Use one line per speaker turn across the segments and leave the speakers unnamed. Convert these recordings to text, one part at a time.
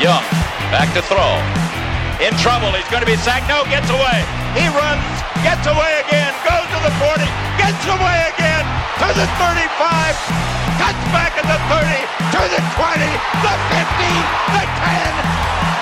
Young, back to throw. In trouble, he's going to be sacked. No, gets away. He runs, gets away again, goes to the 40, gets away again, to the 35, cuts back at the 30, to the 20, the 50, the 10.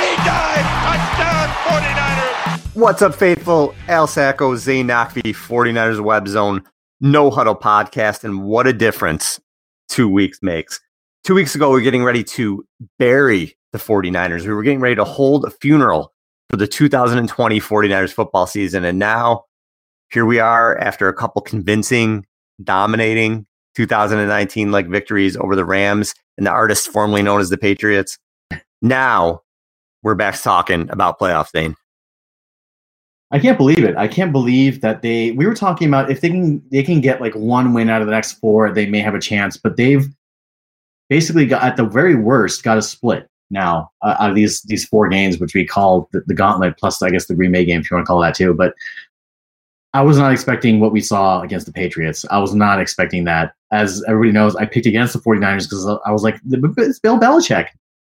He dives, touchdown, 49ers.
What's up, faithful? Al Sacco, Zane Nakvi, 49ers Web Zone, No Huddle podcast, and what a difference two weeks makes. Two weeks ago, we are getting ready to bury the 49ers. We were getting ready to hold a funeral for the 2020 49ers football season. And now here we are after a couple convincing, dominating 2019 like victories over the Rams and the artists formerly known as the Patriots. Now we're back talking about playoff Zane.
I can't believe it. I can't believe that they. We were talking about if they can they can get like one win out of the next four, they may have a chance. But they've basically got at the very worst got a split now uh, out of these these four games, which we call the, the, gauntlet, plus I guess the Green Bay game, if you want to call that too. But I was not expecting what we saw against the Patriots. I was not expecting that. As everybody knows, I picked against the 49ers because I was like, it's Bill Belichick.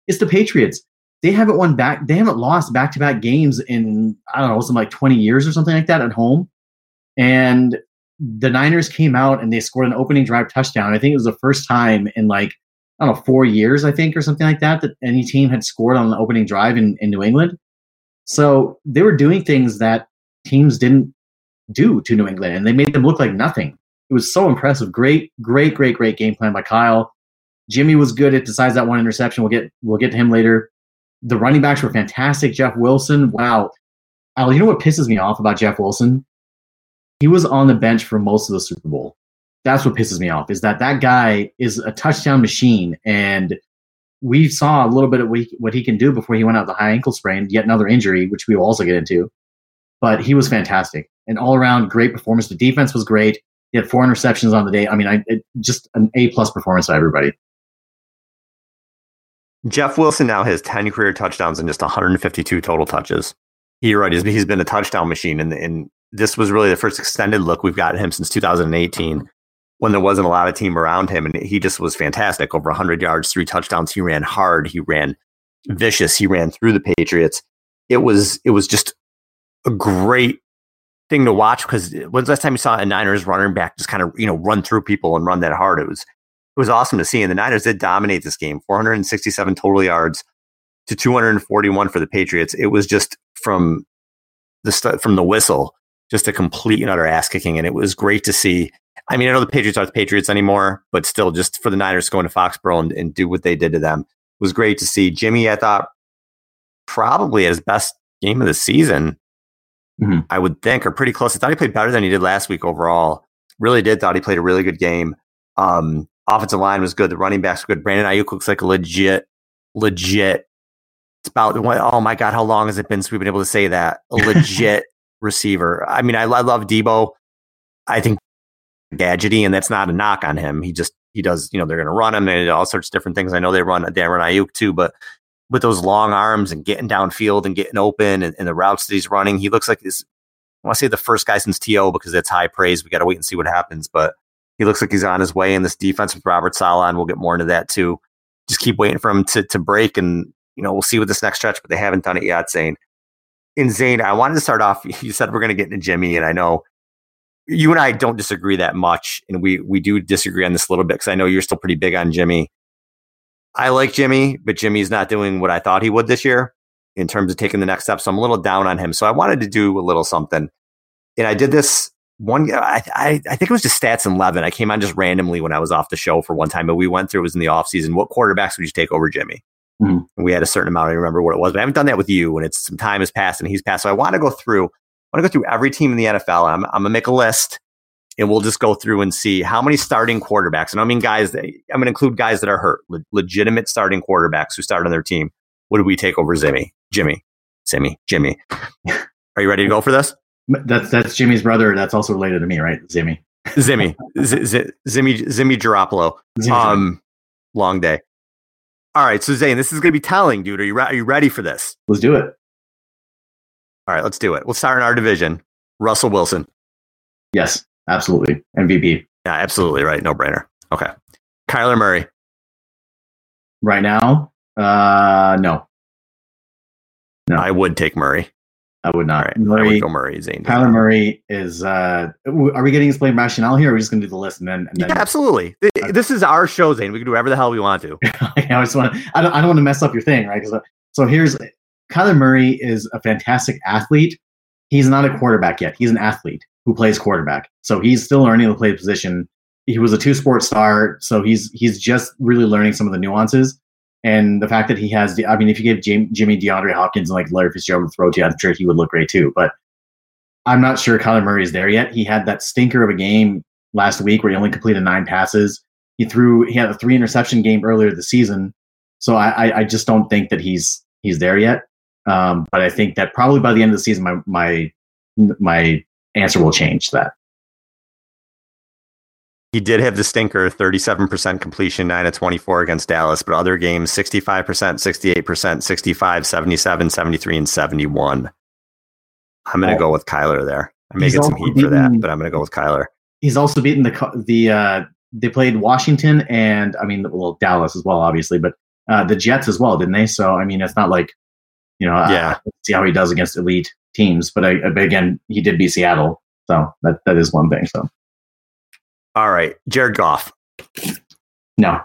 It's the Patriots. They haven't won back. They haven't lost back to back games in I don't know, something like 20 years or something like that at home. And the Niners came out and they scored an opening drive touchdown. I think it was the first time in like I don't know, four years, I think, or something like that, that any team had scored on the opening drive in, in New England. So they were doing things that teams didn't do to New England, and they made them look like nothing. It was so impressive. Great, great, great, great game plan by Kyle. Jimmy was good at decides that one interception. We'll get we'll get to him later. The running backs were fantastic. Jeff Wilson, wow. Al, you know what pisses me off about Jeff Wilson? He was on the bench for most of the Super Bowl that's what pisses me off is that that guy is a touchdown machine and we saw a little bit of what he can do before he went out the high ankle sprain yet another injury which we will also get into. But he was fantastic and all around great performance. The defense was great. He had four interceptions on the day. I mean I, it, just an a plus performance by everybody.
Jeff wilson now has 10 career touchdowns and just 152 total touches. You're right he's, he's been a touchdown machine and, and this was really the first extended look we've gotten him since 2018 when there wasn't a lot of team around him. And he just was fantastic. Over 100 yards, three touchdowns. He ran hard. He ran vicious. He ran through the Patriots. It was it was just a great thing to watch because when's the last time you saw a Niners running back just kind of you know run through people and run that hard? It was it was awesome to see. And the Niners did dominate this game, 467 total yards to 241 for the Patriots. It was just from the from the whistle, just a complete and utter ass kicking, and it was great to see I mean, I know the Patriots aren't the Patriots anymore, but still, just for the Niners going to Foxborough and, and do what they did to them was great to see. Jimmy, I thought, probably his best game of the season. Mm-hmm. I would think, or pretty close. I thought he played better than he did last week overall. Really did. Thought he played a really good game. Um, offensive line was good. The running backs were good. Brandon Aiyuk looks like a legit, legit. It's about oh my god, how long has it been since we've been able to say that? A legit receiver. I mean, I, I love Deebo. I think gadgety, and that's not a knock on him. He just he does, you know, they're going to run him and all sorts of different things. I know they run they run Aiyuk too, but with those long arms and getting downfield and getting open and, and the routes that he's running, he looks like this. I want to say the first guy since T.O. because that's high praise. We got to wait and see what happens, but he looks like he's on his way in this defense with Robert Saleh, and we'll get more into that too. Just keep waiting for him to to break, and you know we'll see what this next stretch, but they haven't done it yet. Zane, in Zane, I wanted to start off. You said we're going to get into Jimmy, and I know you and I don't disagree that much, and we we do disagree on this a little bit because I know you're still pretty big on Jimmy. I like Jimmy, but Jimmy's not doing what I thought he would this year in terms of taking the next step. So I'm a little down on him. So I wanted to do a little something, and I did this one. I I, I think it was just stats and eleven. I came on just randomly when I was off the show for one time, but we went through. It was in the off season. What quarterbacks would you take over Jimmy? Mm-hmm. We had a certain amount. I remember what it was, but I haven't done that with you. And it's some time has passed, and he's passed. So I want to go through. I want to go through every team in the NFL. I'm, I'm gonna make a list and we'll just go through and see how many starting quarterbacks. And I mean, guys, that, I'm going to include guys that are hurt, le- legitimate starting quarterbacks who start on their team. What do we take over Zimmy? Jimmy, Zimmy, Jimmy. Are you ready to go for this?
That's that's Jimmy's brother. That's also related to me, right? Zimmy.
Zimmy, Z- Z- Zimmy, Zimmy Garoppolo. Um, long day. All right, so Zane, this is going to be telling, dude. Are you re- are you ready for this?
Let's do it.
All right, let's do it. We'll start in our division. Russell Wilson.
Yes. Absolutely. MVP.
Yeah, absolutely. Right. No brainer. Okay. Kyler Murray.
Right now, uh, no. No.
I would take Murray.
I would not.
right, I
Murray,
would go Murray. Zane.
Kyler Murray is. Uh, are we getting explained rationale here? Or are we just going to do the list and then? And then
Yeah, absolutely. Th- This is our show, Zane. We can do whatever the hell we want to.
I just want. I don't. I don't want to mess up your thing, right? uh, so here's Kyler Murray is a fantastic athlete. He's not a quarterback yet. He's an athlete who plays quarterback. So he's still learning to play the position. He was a two sport star, so he's he's just really learning some of the nuances. And the fact that he has, I mean, if you gave Jim, Jimmy DeAndre Hopkins and like Larry Fitzgerald to throw to, I'm sure he would look great too. But I'm not sure Kyler Murray is there yet. He had that stinker of a game last week where he only completed nine passes. He threw, he had a three interception game earlier this season. So I, I, I just don't think that he's he's there yet. Um, but I think that probably by the end of the season, my my my answer will change that.
He did have the stinker, 37% completion, 9 of 24 against Dallas, but other games 65%, 68%, 65, 77, 73, and 71. I'm going to
Oh.
go with Kyler there. I may get some heat for that, but I'm going to go with Kyler.
He's also beaten the the uh, they played Washington and I mean well Dallas as well, obviously, but uh, the Jets as well, didn't they? So I mean, it's not like you know,
Yeah.
see how he does against elite teams. But, I, but again, he did beat Seattle, so that that is one thing. So
All right, Jared Goff.
no,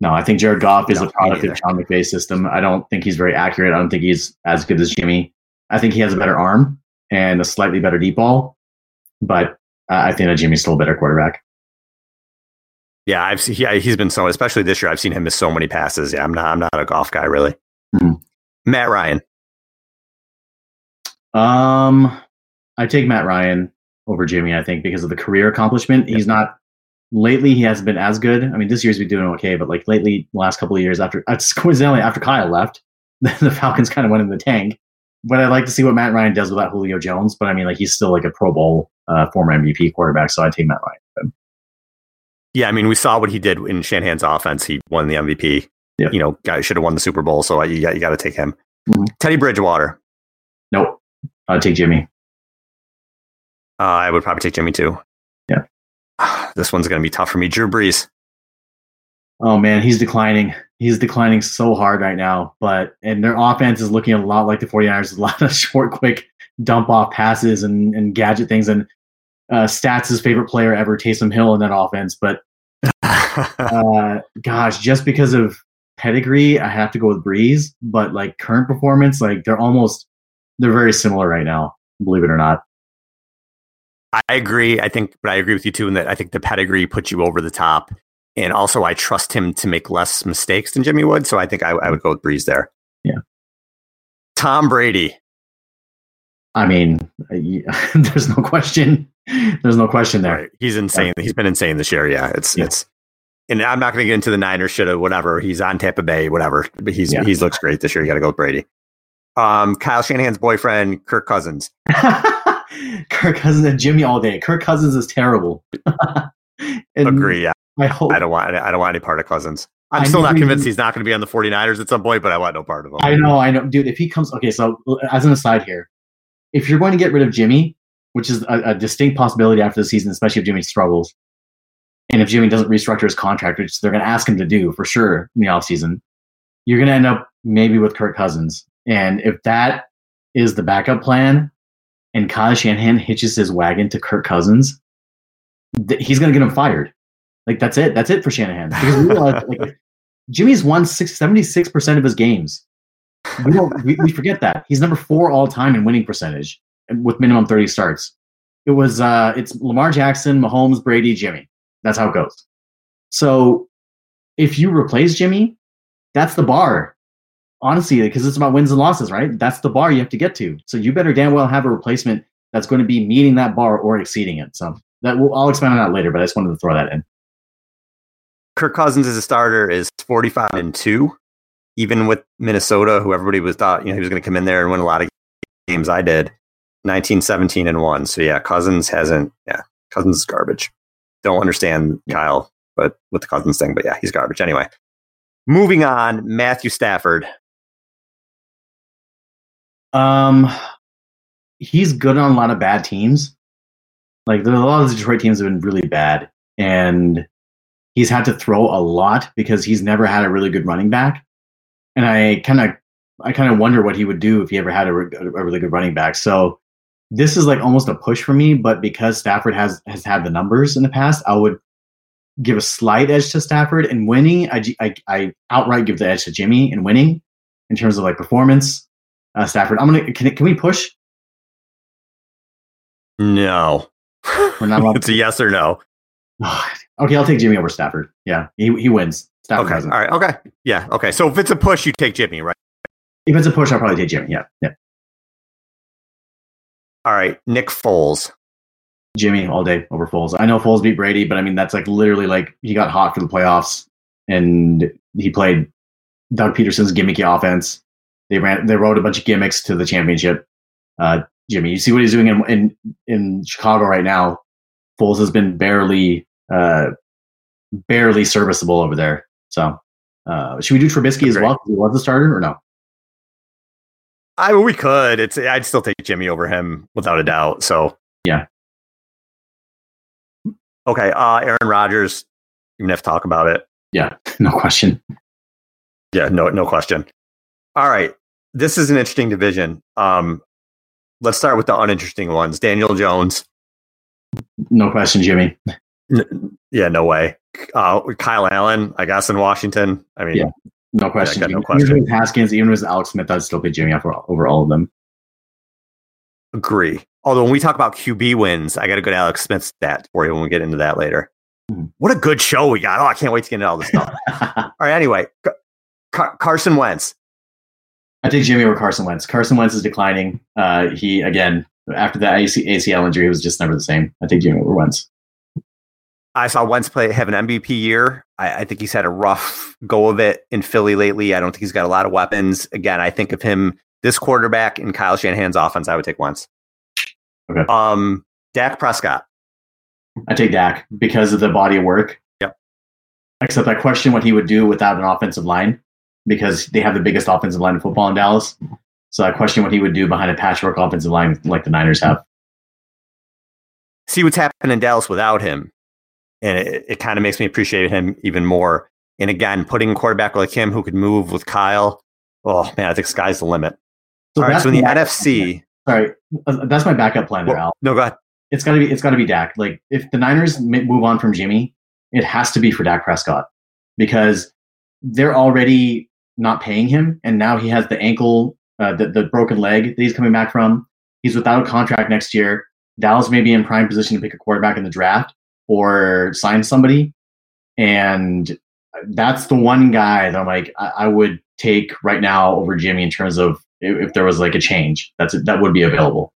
no, I think Jared Goff is
No,
a product of Sean McVay's system. I don't think he's very accurate. I don't think he's as good as Jimmy. I think he has a better arm and a slightly better deep ball, but uh, I think that Jimmy's still a better quarterback.
Yeah, I've seen, yeah, he's been so, especially this year. I've seen him miss so many passes. Yeah, I'm not, I'm not a Goff guy really.
Mhm.
Matt Ryan.
Um, I take Matt Ryan over Jimmy. I think because of the career accomplishment. He's not lately. He hasn't been as good. I mean, this year's been doing okay, but like lately, the last couple of years after, coincidentally after Kyle left, the Falcons kind of went in the tank. But I'd like to see what Matt Ryan does without Julio Jones. But I mean, like he's still like a Pro Bowl uh, former MVP quarterback, so I take Matt Ryan.
Yeah, I mean, we saw what he did in Shanahan's offense. He won the MVP.
Yeah.
You know, guy should have won the Super Bowl. So uh, you got, you got to take him.
Mhm.
Teddy Bridgewater.
Nope, I'd take Jimmy.
Uh, I would probably take Jimmy too.
Yeah.
This one's going to be tough for me. Drew Brees.
Oh man, he's declining. He's declining so hard right now. But and their offense is looking a lot like the 49ers. A lot of short, quick dump off passes and, and gadget things. And uh, Stats' his favorite player ever, Taysom Hill, in that offense. But uh, gosh, just because of pedigree, I have to go with Brees. But like current performance, like they're almost they're very similar right now. Believe it or not.
I agree. I think, but I agree with you too in that I think the pedigree puts you over the top. And also, I trust him to make less mistakes than Jimmy would. So I think I, I would go with Brees there.
Yeah.
Tom Brady.
I mean, there's no question. There's no question there.
Right. He's insane. He's been insane this year. Yeah. It's,
Yeah.
it's, and I'm not going to get into the Niners should have whatever. He's on Tampa Bay, whatever. But he's
Yeah.
he's looks great this year. You got to go with Brady. Um, Kyle Shanahan's boyfriend, Kirk Cousins.
Kirk Cousins and Jimmy all day. Kirk Cousins is terrible.
Agree. Yeah,
I hope
I don't want I don't want any part of Cousins. I'm
I
still not convinced he's not going to be on the 49ers at some point, but I want no part of him.
I know, I know, dude. If he comes, okay. So as an aside here, if you're going to get rid of Jimmy, which is a, a distinct possibility after the season, especially if Jimmy struggles, and if Jimmy doesn't restructure his contract, which they're going to ask him to do for sure in the offseason, you're going to end up maybe with Kirk Cousins. And if that is the backup plan, and Kyle Shanahan hitches his wagon to Kirk Cousins, th- he's going to get him fired. Like that's it. That's it for Shanahan. Because we realize, like, Jimmy's won six, 76% of his games. We, don't, we, we forget that. He's number four all time in winning percentage with minimum 30 starts. It was, uh, it's Lamar Jackson, Mahomes, Brady, Jimmy. That's how it goes. So if you replace Jimmy, that's the bar. Honestly, because it's about wins and losses, right? That's the bar you have to get to. So you better damn well have a replacement that's going to be meeting that bar or exceeding it. So that will I'll expand on that later, but I just wanted to throw that in.
Kirk Cousins as a starter is 45 and 2. Even with Minnesota, who everybody was thought, you know, he was going to come in there and win a lot of games. I did 19, 17 and 1. So yeah, Cousins hasn't, yeah, Cousins is garbage. Don't understand Kyle, but with the Cousins thing, but yeah, he's garbage. Anyway, moving on, Matthew Stafford.
Um, he's good on a lot of bad teams. Like there a lot of the Detroit teams have been really bad, and he's had to throw a lot because he's never had a really good running back. And I kind of I kind of wonder what he would do if he ever had a, a really good running back. So this is like almost a push for me, but because Stafford has has had the numbers in the past, I would give a slight edge to Stafford. And winning, I, I, I outright give the edge to Jimmy in winning in terms of like performance. Uh, Stafford, I'm gonna can, can we push?
No.
We're not
it's a yes or no.
okay, I'll take Jimmy over Stafford. Yeah, he he wins. Stafford
Okay.
doesn't.
All right. Okay. Yeah. Okay. So if it's a push, you take Jimmy, right?
If it's a push, I'll probably take Jimmy. Yeah, yeah,
All right. Nick Foles.
Jimmy all day over Foles. I know Foles beat Brady, but I mean that's like literally like he got hot for the playoffs and he played Doug Pederson's gimmicky offense. They ran they rode a bunch of gimmicks to the championship. Uh, Jimmy, you see what he's doing in in, in Chicago right now. Foles has been barely uh, barely serviceable over there. So uh, should we do Trubisky as well? He was the starter or no?
I we could. It's I'd still take Jimmy over him without a doubt. So
Yeah.
Okay. Uh, Aaron Rodgers. You have to talk about it.
Yeah, no question.
Yeah. No. No question. All right. This is an interesting division. Um, let's start with the uninteresting ones. Daniel Jones.
No question, Jimmy.
N- yeah. No way. Uh, Kyle Allen. I guess in Washington. I mean,
Yeah. No question.
got no
Even with Haskins, even with Alex Smith, I'd still pick Jimmy over, over all of them.
Agree. Although when we talk about QB wins, I got a good Alex Smith stat for you when we get into that later.
Mhm.
What a good show we got! Oh, I can't wait to get into all this stuff. all right. Anyway, Car- Car- Carson Wentz.
I take Jimmy over Carson Wentz. Carson Wentz is declining. Uh, he again after that AC, ACL injury, he was just never the same. I take Jimmy over Wentz.
I saw Wentz play have an MVP year. I, I think he's had a rough go of it in Philly lately. I don't think he's got a lot of weapons. Again, I think of him this quarterback in Kyle Shanahan's offense. I would take Wentz.
Okay.
Um, Dak Prescott.
I take Dak because of the body of work.
Yep.
Except I question what he would do without an offensive line because they have the biggest offensive line in football in Dallas. So I question what he would do behind a patchwork offensive line like the Niners have.
see what's happened in Dallas without him. And it, it kind of makes me appreciate him even more. And again, putting a quarterback like him who could move with Kyle, oh man, I think sky's the limit.
So
All right, so in the NFC,
Sorry, uh, that's my backup plan there,
well,
Al.
no, go ahead.
It's got to be it's got to be Dak. Like if the Niners move on from Jimmy, it has to be for Dak Prescott because they're already not paying him, and now he has the ankle, uh, the the broken leg that he's coming back from. He's without a contract next year. Dallas may be in prime position to pick a quarterback in the draft or sign somebody, and that's the one guy that I'm like I, I would take right now over Jimmy in terms of if, if there was like a change that's that would be available.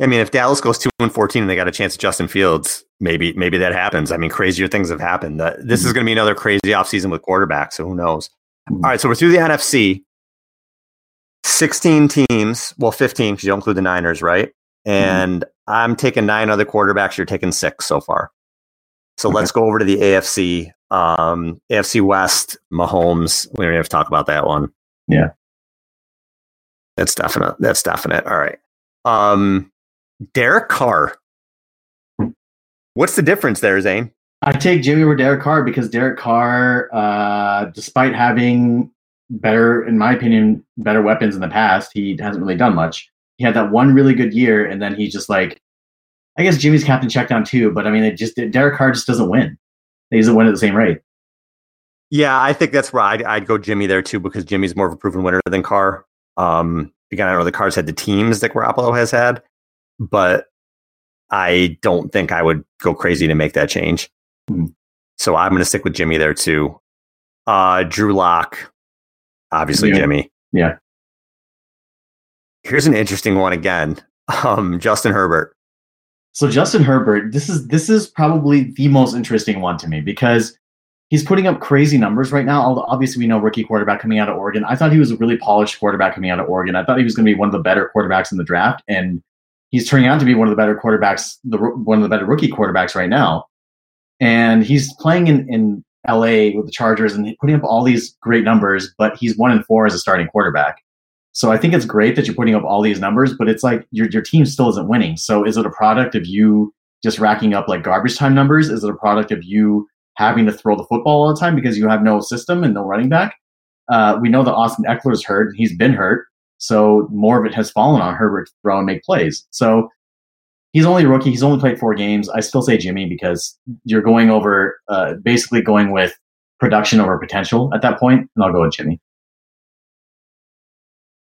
I mean, if Dallas goes two and fourteen and they got a chance at Justin Fields, maybe maybe that happens. I mean, crazier things have happened. Uh, this is going to be another crazy offseason with quarterbacks, so who knows?
Mhm.
All right, so we're through the NFC. Sixteen teams, well, fifteen because you don't include the Niners, right? And I'm taking nine other quarterbacks. You're taking six so far. So
Okay.
let's go over to the AFC. Um, AFC West, Mahomes. We don't have to talk about that one.
Yeah.
That's definite. That's definite. All right. Um, Derek Carr. What's the difference there, Zane?
I take Jimmy over Derek Carr because Derek Carr, uh, despite having better, in my opinion, better weapons in the past, he hasn't really done much. He had that one really good year, and then he just like, I guess Jimmy's captain checked down too, but I mean, it just Derek Carr just doesn't win. He doesn't win at the same rate.
Yeah, I think that's where I'd, I'd go Jimmy there too because Jimmy's more of a proven winner than Carr. Um, again, I don't know the Carr's had the teams that Garoppolo has had, but I don't think I would go crazy to make that change.
Hmm.
So I'm going to stick with Jimmy there too. Uh, Drew Lock, obviously
Yeah.
Jimmy.
Yeah.
Here's an interesting one again. Um, Justin Herbert.
So Justin Herbert, this is this is probably the most interesting one to me because he's putting up crazy numbers right now. Although obviously we know rookie quarterback coming out of Oregon. I thought he was a really polished quarterback coming out of Oregon. I thought he was going to be one of the better quarterbacks in the draft, and he's turning out to be one of the better quarterbacks, the one of the better rookie quarterbacks right now. And he's playing in in LA with the Chargers and putting up all these great numbers, but he's one and four as a starting quarterback. So I think it's great that you're putting up all these numbers, but it's like your your team still isn't winning. So is it a product of you just racking up like garbage time numbers? Is it a product of you having to throw the football all the time because you have no system and no running back? uh, we know that Austin Ekeler's hurt. He's been hurt. So more of it has fallen on Herbert to throw and make plays. So he's only a rookie. He's only played four games. I still say Jimmy because you're going over, uh, basically going with production over potential at that point, and I'll go with Jimmy.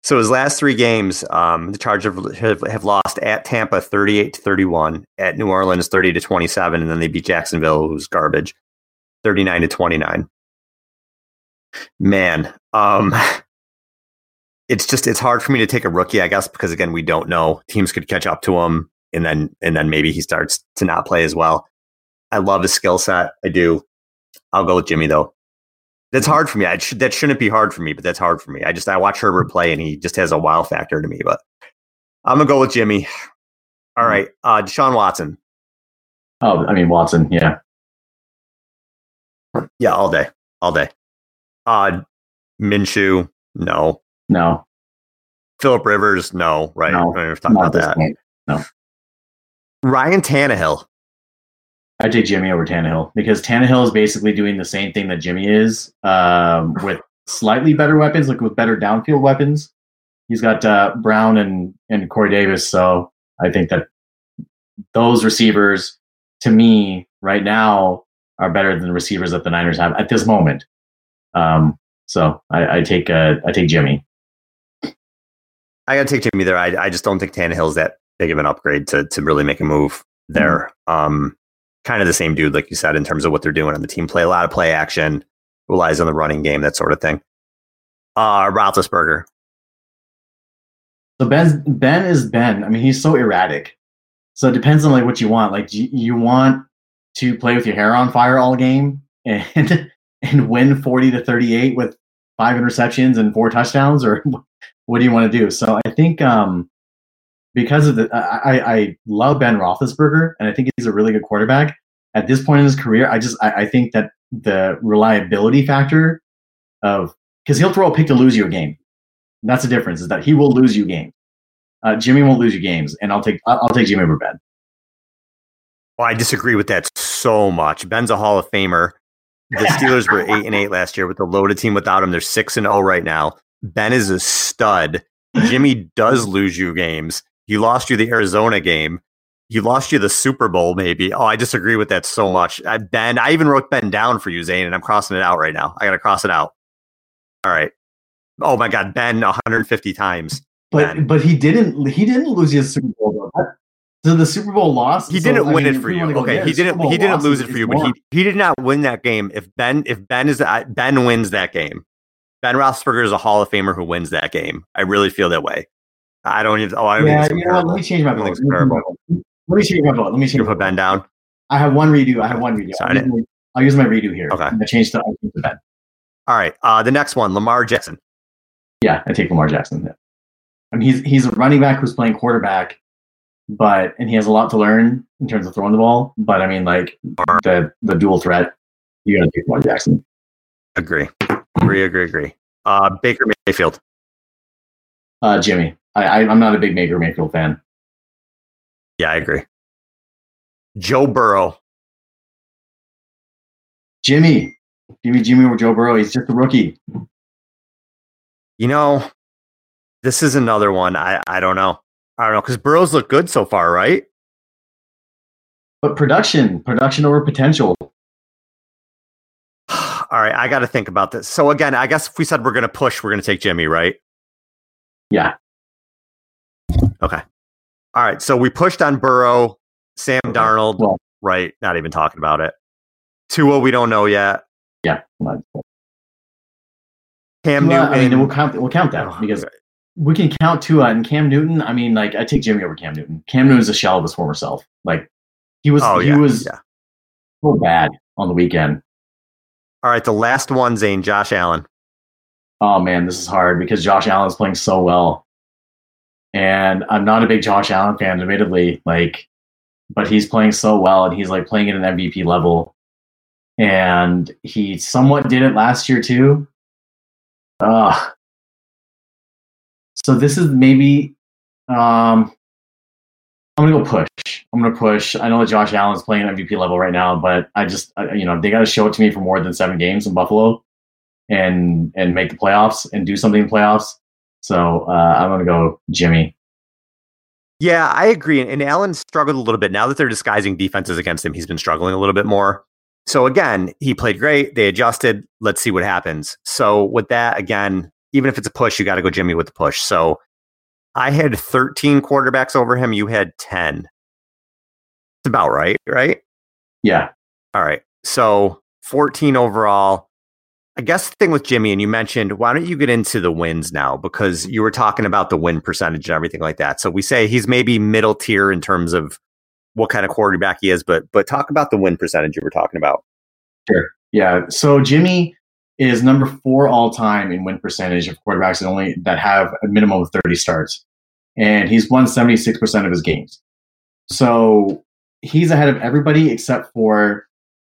So his last three games, um, the Chargers have, have, lost at Tampa 38 to 31, at New Orleans 30 to 27, and then they beat Jacksonville, who's garbage, 39 to 29. Man, um, it's just it's hard for me to take a rookie, I guess, because again, we don't know. Teams could catch up to him, and then and then maybe he starts to not play as well. I love his skill set. I do. I'll go with Jimmy though. That's hard for me. I sh- that shouldn't be hard for me, but that's hard for me. I just I watch Herbert play and he just has a wow factor to me. But I'm gonna go with Jimmy. All right, uh, Deshaun Watson.
Oh, I mean Watson. Yeah.
Yeah, all day, all day. Uh, Minshew, no,
no.
Philip Rivers, no. Right,
no,
I don't talk about that. Point.
No.
Ryan Tannehill.
I take Jimmy over Tannehill because Tannehill is basically doing the same thing that Jimmy is, um, with slightly better weapons, like with better downfield weapons. He's got uh, Brown and and Corey Davis, so I think that those receivers, to me, right now, are better than the receivers that the Niners have at this moment. Um, so I, I take uh, I take Jimmy.
I gotta take Jimmy there. I I just don't think Tannehill's that big of an upgrade to to really make a move there. Mm-hmm. Um, kind of the same dude, like you said, in terms of what they're doing on the team play. A lot of play action, relies on the running game, that sort of thing. Uh, Roethlisberger.
So Ben Ben is Ben. I mean, he's so erratic. So it depends on like what you want. Like you, you want to play with your hair on fire all game and and win forty to thirty eight with five interceptions and four touchdowns, or what do you want to do? So I think um, because of the I, I love Ben Roethlisberger and I think he's a really good quarterback. At this point in his career, I just I, I think that the reliability factor of because he'll throw a pick to lose you a game. That's the difference is that he will lose you games. Uh, Jimmy won't lose you games, and I'll take I'll take Jimmy over Ben.
Well, I disagree with that so much. Ben's a Hall of Famer. The Steelers were eight and eight last year with the loaded team without him. They're six and zero oh right now. Ben is a stud. Jimmy does lose you games. He lost you the Arizona game. He lost you the Super Bowl, maybe. Oh, I disagree with that so much. I, Ben, I even wrote Ben down for you, Zane, and I'm crossing it out right now. I got to cross it out. All right. Oh my God, Ben, 150 times.
But
ben.
but he didn't he didn't lose his Super Bowl though. So the Super Bowl loss.
He didn't so, win I mean, it for you. Okay, he didn't. He didn't lose it for you, but he he did not win that game. If Ben if Ben is uh, Ben wins that game, Ben Roethlisberger is a Hall of Famer who wins that game. I really feel that way. I don't even. Oh, I
yeah, you know? Let me change my vote. Let me change my vote. Let me change. My vote.
You put Ben down.
I have one redo. I have one redo. Sorry, I'll, use my, I'll use my redo here.
Okay.
I changed to, Ben.
All right. Uh, the next one, Lamar Jackson.
Yeah, I take Lamar Jackson. Yeah. I mean, he's he's a running back who's playing quarterback, but and he has a lot to learn in terms of throwing the ball. But I mean, like the the dual threat, you got to take Lamar Jackson.
Agree. Agree. Agree. Agree. Uh, Baker Mayfield.
Uh, Jimmy. I, I I'm not a big Baker Mayfield fan.
Yeah, I agree. Joe Burrow.
Jimmy. Jimmy Jimmy or Joe Burrow. He's just a rookie.
You know, this is another one. I, I don't know. I don't know because Burrows look good so far, right?
But production, production over potential.
All right, I got to think about this. So again, I guess if we said we're going to push, we're going to take Jimmy, right?
Yeah.
Okay. All right. So we pushed on Burrow, Sam Darnold, well, right? Not even talking about it. Tua, we don't know yet.
Yeah.
Cam well, Newton.
I mean, we'll count. We'll count that because we can count Tua and Cam Newton. I mean, like I take Jimmy over Cam Newton. Cam Newton is a shell of his former self. Like he was. Oh, he yeah, was yeah. so bad on the weekend.
All right, the last one, Zane, Josh Allen.
Oh man, this is hard because Josh Allen is playing so well. And I'm not a big Josh Allen fan, admittedly, like, but he's playing so well and he's like playing at an MVP level. And he somewhat did it last year too. Ugh. So this is maybe um I'm gonna go push. I'm gonna push. I know that Josh Allen's playing MVP level right now, but I just I, you know they got to show it to me for more than seven games in Buffalo, and and make the playoffs and do something in playoffs. So uh, I'm gonna go Jimmy.
Yeah, I agree. And Allen struggled a little bit. Now that they're disguising defenses against him, he's been struggling a little bit more. So again, he played great. They adjusted. Let's see what happens. So with that, again, even if it's a push, you got to go Jimmy with the push. So I had 13 quarterbacks over him. You had 10. It's about right, right?
Yeah.
All right. So 14 overall. I guess the thing with Jimmy, and you mentioned, why don't you get into the wins now? Because you were talking about the win percentage and everything like that. So we say he's maybe middle tier in terms of what kind of quarterback he is, but but talk about the win percentage you were talking about.
Sure. Yeah. So Jimmy is number four all time in win percentage of quarterbacks that only that have a minimum of 30 starts. And he's won 76% of his games. So he's ahead of everybody except for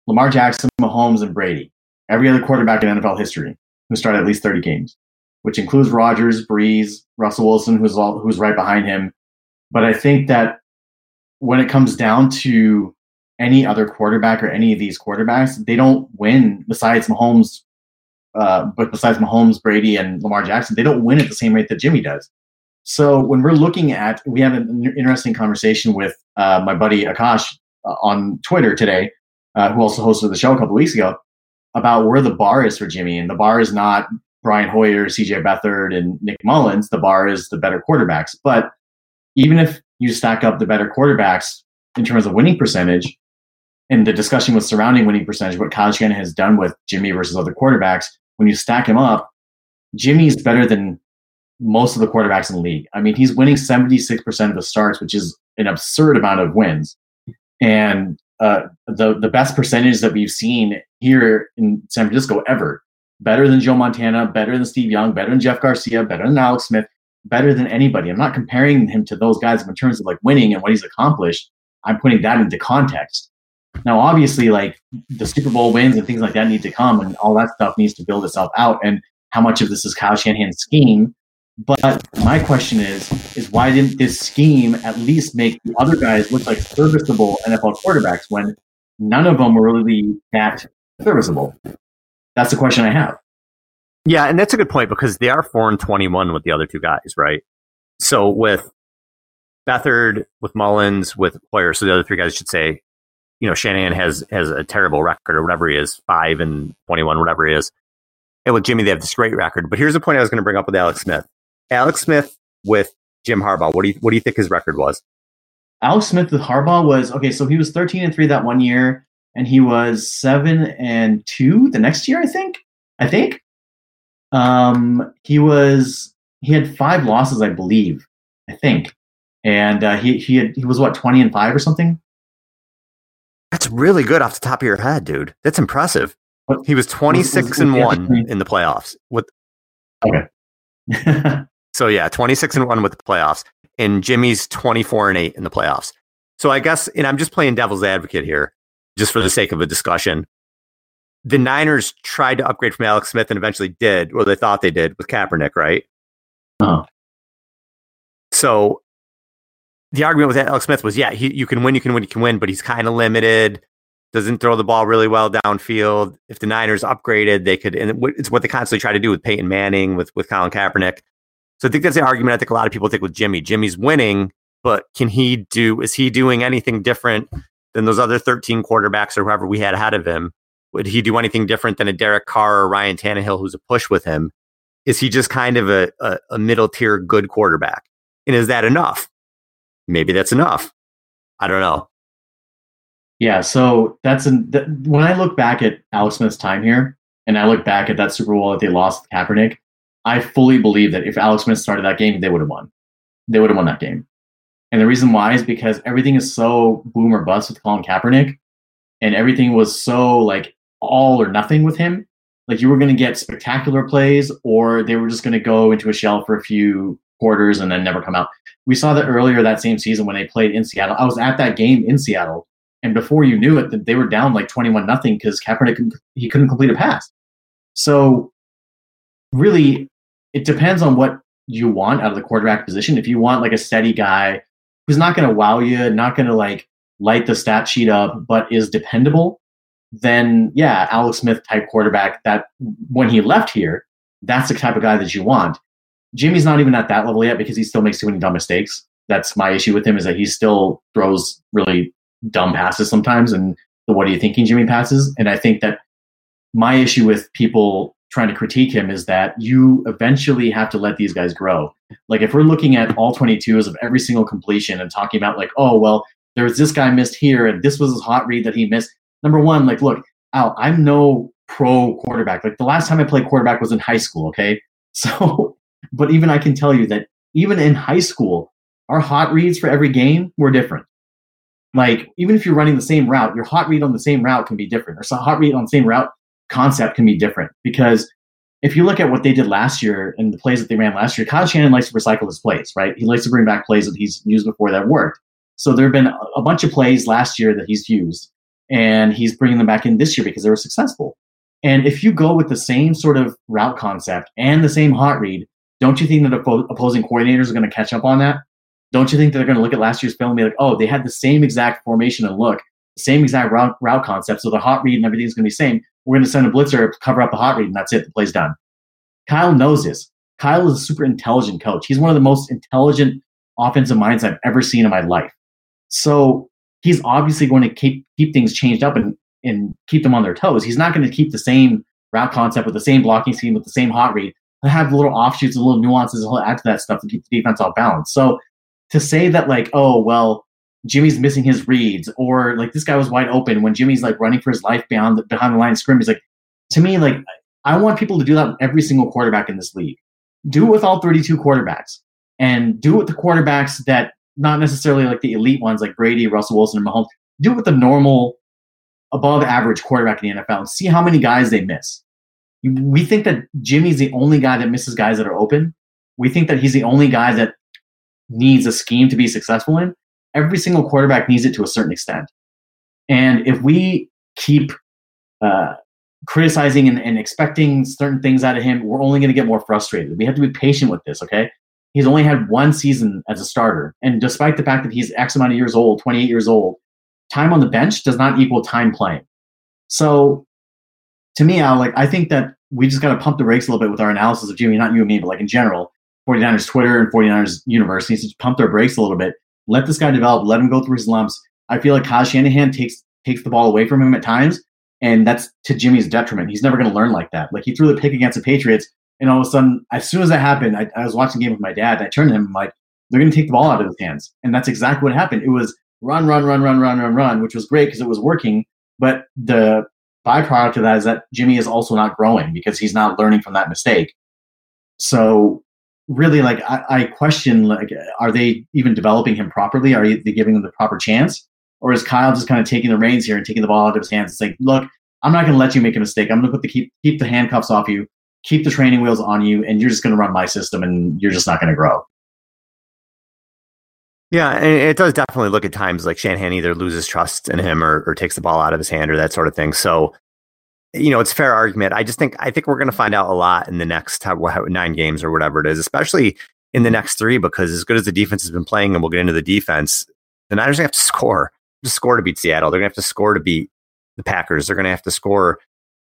Lamar Jackson, Mahomes, and Brady every other quarterback in NFL history who started at least 30 games, which includes Rodgers, Brees, Russell Wilson, who's all, who's right behind him. But I think that when it comes down to any other quarterback or any of these quarterbacks, they don't win besides Mahomes, uh, but besides Mahomes, Brady, and Lamar Jackson, they don't win at the same rate that Jimmy does. So when we're looking at, we have an interesting conversation with uh, my buddy Akash uh, on Twitter today, uh, who also hosted the show a couple weeks ago about where the bar is for Jimmy. And the bar is not Brian Hoyer, CJ Beathard, and Nick Mullens. The bar is the better quarterbacks. But even if you stack up the better quarterbacks in terms of winning percentage, and the discussion was surrounding winning percentage, what Kyle Shanahan has done with Jimmy versus other quarterbacks, when you stack him up, Jimmy's better than most of the quarterbacks in the league. I mean, he's winning 76% of the starts, which is an absurd amount of wins. And uh, the the best percentage that we've seen here in San Francisco ever. Better than Joe Montana, better than Steve Young, better than Jeff Garcia, better than Alex Smith, better than anybody. I'm not comparing him to those guys in terms of like winning and what he's accomplished. I'm putting that into context. Now, obviously, like the Super Bowl wins and things like that need to come, and all that stuff needs to build itself out. And how much of this is Kyle Shanahan's scheme? But my question is, is why didn't this scheme at least make the other guys look like serviceable NFL quarterbacks when none of them were really that serviceable? That's the question I have.
Yeah, and that's a good point because they are four and twenty-one with the other two guys, right? So with Beathard, with Mullens, with Hoyer, so the other three guys should say, you know, Shanahan has has a terrible record or whatever he is, five and twenty-one, whatever he is. And with Jimmy, they have this great record. But here's the point I was going to bring up with Alex Smith. Alex Smith with Jim Harbaugh. What do you what do you think his record was?
Alex Smith with Harbaugh was okay. So he was thirteen and three that one year, and he was seven and two the next year. I think. I think. Um, he was he had five losses, I believe. I think, and uh, he he had he was what twenty and five or something.
That's really good off the top of your head, dude. That's impressive. He was twenty six and one in the playoffs. With
okay.
So yeah, 26 and 1 with the playoffs. And Jimmy's 24 and 8 in the playoffs. So I guess, and I'm just playing devil's advocate here, just for the sake of a discussion. The Niners tried to upgrade from Alex Smith and eventually did, or they thought they did with Kaepernick, right?
Oh.
So the argument with Alex Smith was, yeah, he, you can win, you can win, you can win, but he's kind of limited. Doesn't throw the ball really well downfield. If the Niners upgraded, they could, and it's what they constantly try to do with Peyton Manning, with with Colin Kaepernick. So I think that's the argument I think a lot of people think with Jimmy. Jimmy's winning, but can he do, is he doing anything different than those other 13 quarterbacks or whoever we had ahead of him? Would he do anything different than a Derek Carr or Ryan Tannehill who's a push with him? Is he just kind of a, a, a middle tier good quarterback? And is that enough? Maybe that's enough. I don't know.
Yeah, so that's an, th- when I look back at Alex Smith's time here, and I look back at that Super Bowl that they lost to Kaepernick, I fully believe that if Alex Smith started that game, they would have won. They would have won that game. And the reason why is because everything is so boom or bust with Colin Kaepernick, and everything was so like all or nothing with him. Like you were going to get spectacular plays, or they were just going to go into a shell for a few quarters and then never come out. We saw that earlier that same season when they played in Seattle. I was at that game in Seattle, and before you knew it, they were down like twenty-one nothing because Kaepernick he couldn't complete a pass. So really, it depends on what you want out of the quarterback position. If you want like a steady guy who's not going to wow you, not going to like light the stat sheet up, but is dependable, then yeah, Alex Smith type quarterback that when he left here, that's the type of guy that you want. Jimmy's not even at that level yet because he still makes too many dumb mistakes. That's my issue with him is that he still throws really dumb passes sometimes and the what are you thinking Jimmy passes. And I think that my issue with people trying to critique him is that you eventually have to let these guys grow. Like if we're looking at all 22s of every single completion and talking about like, oh well, there's this guy missed here and this was his hot read that he missed. Number one, like look, Al, I'm no pro quarterback. Like the last time I played quarterback was in high school, okay? So but even I can tell you that even in high school, our hot reads for every game were different. Like even if you're running the same route, your hot read on the same route can be different, or some hot read on the same route concept can be different. Because if you look at what they did last year and the plays that they ran last year, Kyle Shanahan likes to recycle his plays, right? He likes to bring back plays that he's used before that worked. So there have been a bunch of plays last year that he's used, and he's bringing them back in this year because they were successful. And if you go with the same sort of route concept and the same hot read, don't you think that opposing coordinators are going to catch up on that? Don't you think they're going to look at last year's film and be like, oh, they had the same exact formation and look, the same exact route, route concept, so the hot read and everything's going to be the same. We're going to send a blitzer cover up a hot read, and that's it. The play's done. Kyle knows this. Kyle is a super intelligent coach. He's one of the most intelligent offensive minds I've ever seen in my life. So he's obviously going to keep keep things changed up and and keep them on their toes. He's not going to keep the same route concept with the same blocking scheme with the same hot read but have little offshoots and little nuances and he'll add to that stuff to keep the defense off balance. So to say that like, oh well, Jimmy's missing his reads, or like this guy was wide open when Jimmy's like running for his life behind the behind the line of scrimmage, like to me, like I want people to do that with every single quarterback in this league. Do it with all 32 quarterbacks, and do it with the quarterbacks that not necessarily like the elite ones like Brady, Russell Wilson, and Mahomes. Do it with the normal, above average quarterback in the NFL and see how many guys they miss we think that Jimmy's the only guy that misses guys that are open. We think that he's the only guy that needs a scheme to be successful in. Every single quarterback needs it to a certain extent. And if we keep uh, criticizing and, and, expecting certain things out of him, we're only going to get more frustrated. We have to be patient with this, okay? He's only had one season as a starter. And despite the fact that he's X amount of years old, 28 years old, time on the bench does not equal time playing. So to me, Al, like I think that we just got to pump the brakes a little bit with our analysis of Jimmy, not you and me, but like in general, 49ers Twitter and 49ers universe needs to pump their brakes a little bit. Let this guy develop. Let him go through his lumps. I feel like Kyle Shanahan takes takes the ball away from him at times, and that's to Jimmy's detriment. He's never going to learn like that. Like he threw the pick against the Patriots, and all of a sudden, as soon as that happened, I, I was watching game with my dad. And I turned to him I'm like, "They're going to take the ball out of his hands," and that's exactly what happened. It was run, run, run, run, run, run, run, which was great because it was working. But the byproduct of that is that Jimmy is also not growing because he's not learning from that mistake. So really like I, I, question like are they even developing him properly? Are they giving him the proper chance? Or is Kyle just kind of taking the reins here and taking the ball out of his hands and saying, look, I'm not gonna let you make a mistake. I'm gonna put the keep keep the handcuffs off you, keep the training wheels on you, and you're just gonna run my system and you're just not gonna grow.
Yeah, it does definitely look at times like Shanahan either loses trust in him or, or takes the ball out of his hand or that sort of thing. So, you know, it's fair argument. I just think I think we're going to find out a lot in the next nine games or whatever it is, especially in the next three, because as good as the defense has been playing, and we'll get into the defense, the Niners have to score, to score to beat Seattle. They're going to have to score to beat the Packers. They're going to have to score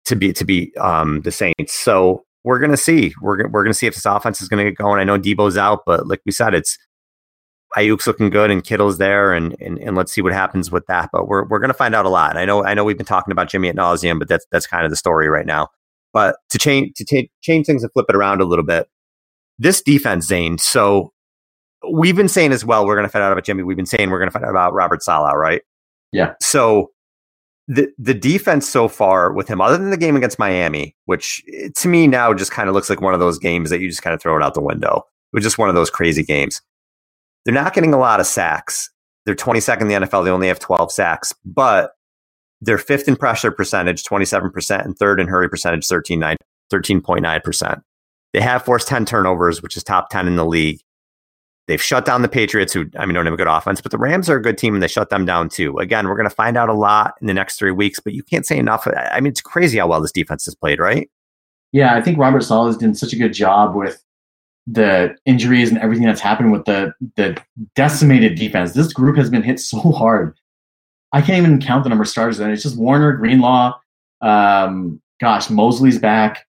to beat to beat um, the Saints. So we're going to see. We're we're going to see if this offense is going to get going. I know Deebo's out, but like we said, it's Aiyuk's looking good and Kittle's there, and, and and let's see what happens with that. But we're we're going to find out a lot. I know I know we've been talking about Jimmy at nauseum, but that's that's kind of the story right now. But to change to t- change things and flip it around a little bit, this defense, Zane. So we've been saying as well, we're going to find out about Jimmy. We've been saying we're going to find out about Robert Saleh, right?
Yeah.
So the the defense so far with him, other than the game against Miami, which eh, to me now just kind of looks like one of those games that you just kind of throw it out the window. It was just one of those crazy games. They're not getting a lot of sacks. They're 22nd in the NFL. They only have 12 sacks, but they're fifth in pressure percentage, 27%, and third in hurry percentage, 13.9%. They have forced 10 turnovers, which is top 10 in the league. They've shut down the Patriots, who, I mean, don't have a good offense, but the Rams are a good team and they shut them down too. Again, we're going to find out a lot in the next three weeks, but you can't say enough. I mean, it's crazy how well this defense has played, right?
Yeah, I think Robert Saleh has done such a good job with the injuries and everything that's happened with the the decimated defense. This group has been hit so hard. I can't even count the number of starters. And it's just Warner, Greenlaw, um, gosh, Moseley's back,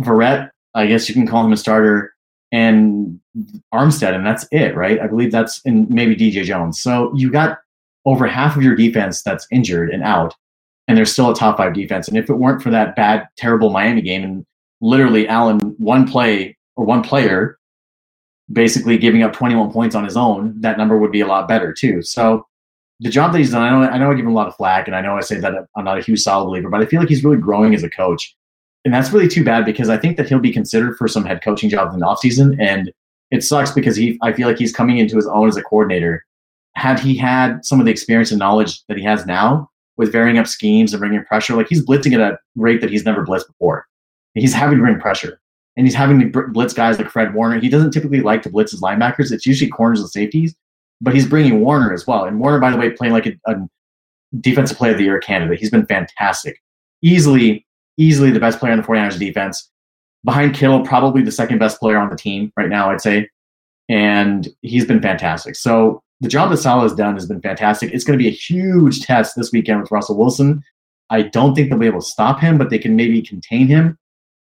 Verrett. I guess you can call him a starter, and Armstead, and that's it, right? I believe that's and maybe DJ Jones. So you got over half of your defense that's injured and out, and they're still a top five defense. And if it weren't for that bad, terrible Miami game, and literally Allen one play or one player basically giving up 21 points on his own, that number would be a lot better too. So the job that he's done, I know, I know I give him a lot of flack, and I know I say that I'm not a huge solid believer, but I feel like he's really growing as a coach. And that's really too bad because I think that he'll be considered for some head coaching jobs in the offseason. And it sucks because he I feel like he's coming into his own as a coordinator. Had he had some of the experience and knowledge that he has now with varying up schemes and bringing pressure, like he's blitzing at a rate that he's never blitzed before. He's having to bring pressure. And he's having to blitz guys like Fred Warner. He doesn't typically like to blitz his linebackers. It's usually corners and safeties, but he's bringing Warner as well. And Warner, by the way, playing like a, a defensive player of the year candidate. He's been fantastic. Easily easily the best player on the 49ers defense. Behind Kittle, probably the second best player on the team right now, I'd say. And he's been fantastic. So the job that Saleh has done has been fantastic. It's going to be a huge test this weekend with Russell Wilson. I don't think they'll be able to stop him, but they can maybe contain him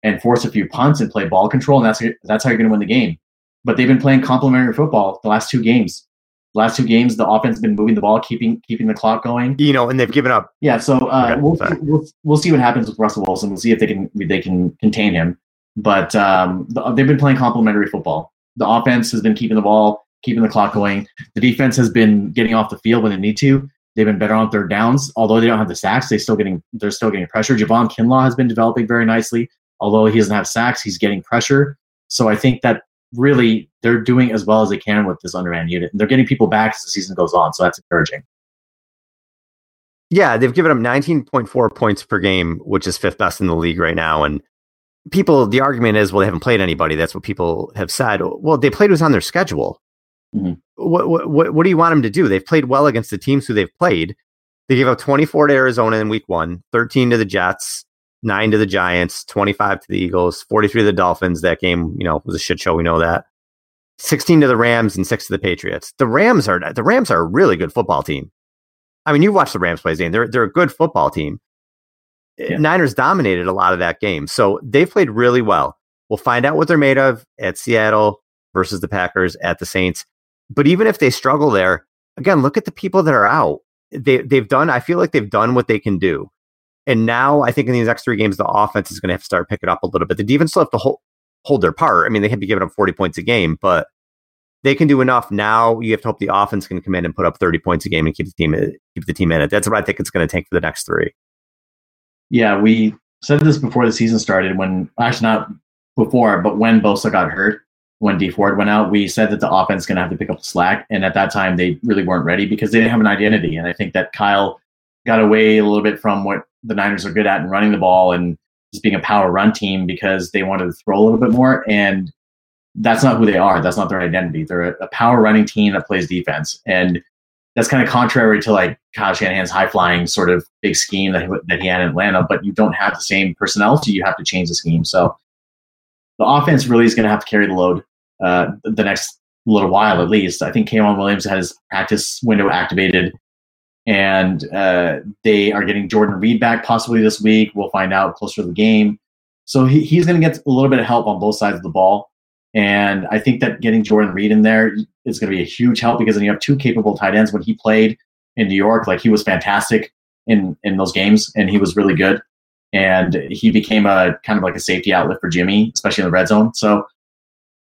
and force a few punts and play ball control, and that's that's how you're going to win the game. But they've been playing complementary football the last two games The last two games, the offense has been moving the ball, keeping keeping the clock going.
You know, and they've given up.
Yeah, so uh, okay, we'll, we'll we'll see what happens with Russell Wilson. We'll see if they can they can contain him. But um, the, they've been playing complementary football. The offense has been keeping the ball, keeping the clock going. The defense has been getting off the field when they need to. They've been better on third downs. Although they don't have the sacks, they still getting they're still getting pressure. Javon Kinlaw has been developing very nicely. Although he doesn't have sacks, he's getting pressure. So I think that really they're doing as well as they can with this underhand unit. And they're getting people back as the season goes on. So that's encouraging.
Yeah, they've given up 19.4 points per game, which is fifth best in the league right now. And people, the argument is, well, they haven't played anybody. That's what people have said. Well, they played who's on their schedule. Mm-hmm. What, what, what, what do you want them to do? They've played well against the teams who they've played. They gave up 24 to Arizona in week one, 13 to the Jets, nine to the Giants, 25 to the Eagles, 43 to the Dolphins. That game, you know, was a shit show. We know that. 16 to the Rams and six to the Patriots. The Rams are the Rams are a really good football team. I mean, you watch the Rams play, Zane. They're they're a good football team. Eh, yeah. Niners dominated a lot of that game, so they've played really well. We'll find out what they're made of at Seattle versus the Packers at the Saints. But even if they struggle there, again, look at the people that are out. They they've done. I feel like they've done what they can do. And now I think in these next three games, the offense is going to have to start picking up a little bit. The defense still have to hold, hold their part. I mean, they can be giving up 40 points a game, but they can do enough. Now you have to hope the offense can come in and put up 30 points a game and keep the team keep the team in it. That's what I think it's going to take for the next three.
Yeah, we said this before the season started when actually not before, but when Bosa got hurt, when Dee Ford went out, we said that the offense is going to have to pick up the slack. And at that time, they really weren't ready because they didn't have an identity. And I think that Kyle got away a little bit from what the Niners are good at and running the ball and just being a power run team because they wanted to throw a little bit more. And that's not who they are. That's not their identity. They're a, a power running team that plays defense. And that's kind of contrary to like Kyle Shanahan's high flying sort of big scheme that he, that he had in Atlanta, but you don't have the same personnel, so you have to change the scheme. So the offense really is going to have to carry the load uh, the next little while at least. I think K'Waun Williams had his practice window activated and uh, they are getting Jordan Reed back possibly this week. We'll find out closer to the game. So he, he's going to get a little bit of help on both sides of the ball. And I think that getting Jordan Reed in there is going to be a huge help because then you have two capable tight ends. When he played in New York, like he was fantastic in in those games, and he was really good. And he became a kind of like a safety outlet for Jimmy, especially in the red zone. So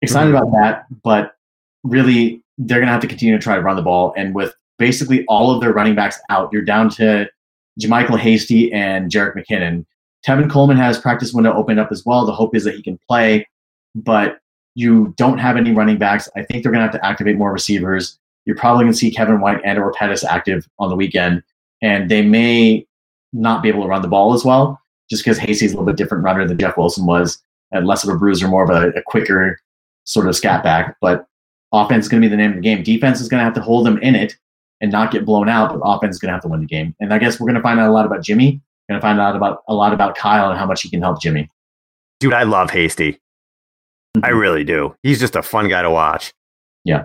excited mm-hmm. about that, but really they're going to have to continue to try to run the ball. And with basically all of their running backs out. You're down to JaMycal Hasty and Jerick McKinnon. Tevin Coleman has practice window opened up as well. The hope is that he can play, but you don't have any running backs. I think they're going to have to activate more receivers. You're probably going to see Kevin White and or Pettis active on the weekend, and they may not be able to run the ball as well, just because Hasty's a little bit different runner than Jeff Wilson was, and less of a bruiser, more of a, a quicker sort of scat back. But offense is going to be the name of the game. Defense is going to have to hold them in it and not get blown out, but offense is going to have to win the game. And I guess we're going to find out a lot about Jimmy. Going to find out about a lot about Kyle and how much he can help Jimmy.
Dude, I love Hasty. Mm-hmm. I really do. He's just a fun guy to watch.
Yeah.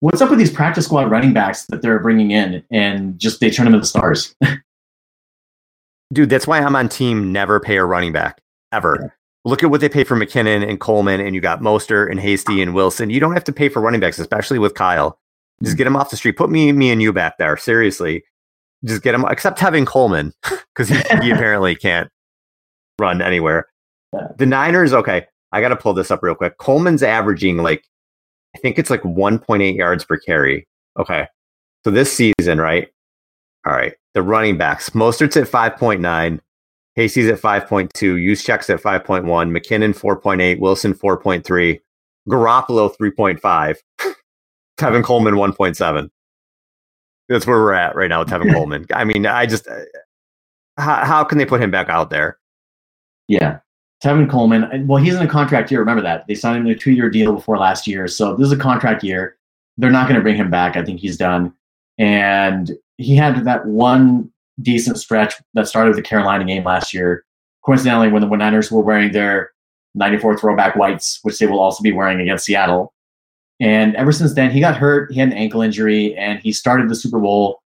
what's up with these practice squad running backs that they're bringing in and just they turn them into stars?
Dude, that's why I'm on team never pay a running back ever. Yeah. Look at what they pay for McKinnon and Coleman, and you got Mostert and Hasty and Wilson. You don't have to pay for running backs, especially with Kyle. Just hmm. get him off the street. Put me, me, and you back there. Seriously, just get him. Except having Coleman because he, he apparently can't run anywhere. The Niners, okay. I got to pull this up real quick. Coleman's averaging like, I think it's like 1.8 yards per carry. Okay. So this season, right? All right. The running backs. Mostert's at 5.9. Hasty's at 5.2. Juszczyk's at 5.1. McKinnon 4.8. Wilson 4.3. Garoppolo 3.5. Tevin Coleman 1.7. That's where we're at right now with Tevin Coleman. I mean, I just, uh, how, how can they put him back out there?
Yeah. Tevin Coleman, well, he's in a contract year. Remember that. They signed him to a two year deal before last year. So this is a contract year. They're not going to bring him back. I think he's done. And he had that one decent stretch that started with the Carolina game last year. Coincidentally, when the Niners were wearing their 94 throwback whites, which they will also be wearing against Seattle. And ever since then, he got hurt. He had an ankle injury and he started the Super Bowl,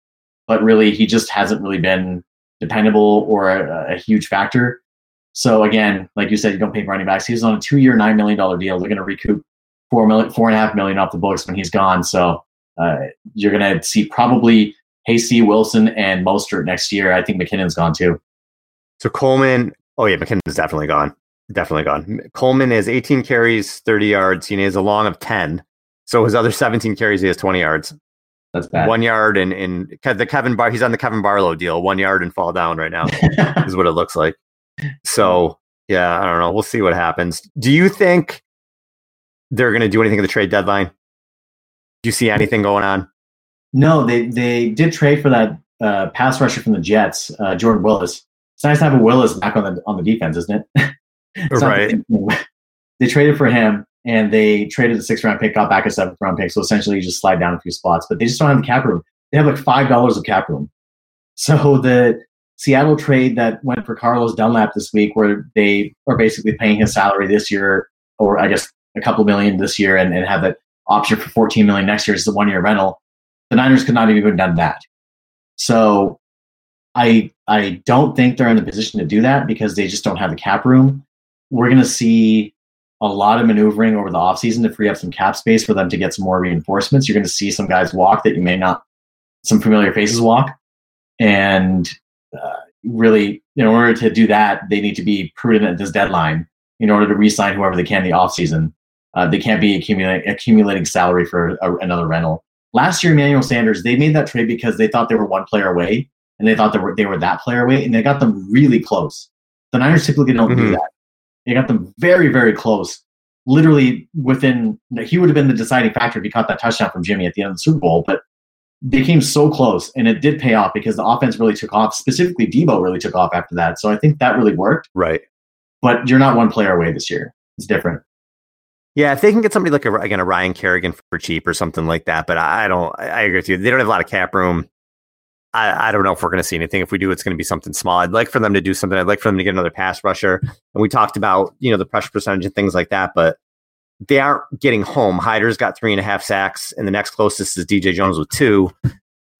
but really, he just hasn't really been dependable or a, a huge factor. So again, like you said, you don't pay running backs. He's on a two-year, nine million dollar deal. They're going to recoup four million, four and a half million off the books when he's gone. So uh, you're going to see probably Hasty, Wilson, and Mostert next year. I think McKinnon's gone too.
So Coleman, oh yeah, McKinnon's definitely gone. Definitely gone. Coleman has 18 carries, 30 yards. He has a long of 10. So his other 17 carries, he has 20 yards.
That's bad.
One yard and in the Kevin Bar, he's on the Kevan Barlow deal. One yard and fall down right now is what it looks like. So yeah, I don't know. We'll see what happens. Do you think they're going to do anything at the trade deadline? Do you see anything going on?
No, they they did trade for that uh, pass rusher from the Jets, uh, Jordan Willis. It's nice to have a Willis back on the on the defense, isn't it?
right.
They traded for him, and they traded the sixth round pick, got back a seventh round pick. So essentially, you just slide down a few spots, but they just don't have the cap room. They have like five dollars of cap room. So the Seattle trade that went for Carlos Dunlap this week, where they are basically paying his salary this year, or I guess a couple million this year, and, and have that option for 14 million next year as a one year rental. The Niners could not have even done that. So I I don't think they're in the position to do that because they just don't have the cap room. We're going to see a lot of maneuvering over the offseason to free up some cap space for them to get some more reinforcements. You're going to see some guys walk that you may not, some familiar faces walk. And uh, really, in order to do that, they need to be prudent at this deadline in order to re-sign whoever they can in the offseason. Uh, they can't be accumulating, accumulating salary for a, another rental. Last year, Emmanuel Sanders, they made that trade because they thought they were one player away, and they thought they were they were that player away, and they got them really close. The Niners typically don't mm-hmm. do that. They got them very, very close. Literally within, he would have been the deciding factor if he caught that touchdown from Jimmy at the end of the Super Bowl. But they came so close and it did pay off because the offense really took off. Specifically, Deebo really took off after that. So I think that really worked.
Right.
But you're not one player away this year. It's different.
Yeah, if they can get somebody like a, again a Ryan Kerrigan for cheap or something like that, but I don't. I agree with you. They don't have a lot of cap room. I, I don't know if we're going to see anything. If we do, it's going to be something small. I'd like for them to do something. I'd like for them to get another pass rusher. And we talked about you know the pressure percentage and things like that, but they aren't getting home. Hyder's got three and a half sacks, and the next closest is DJ Jones with two.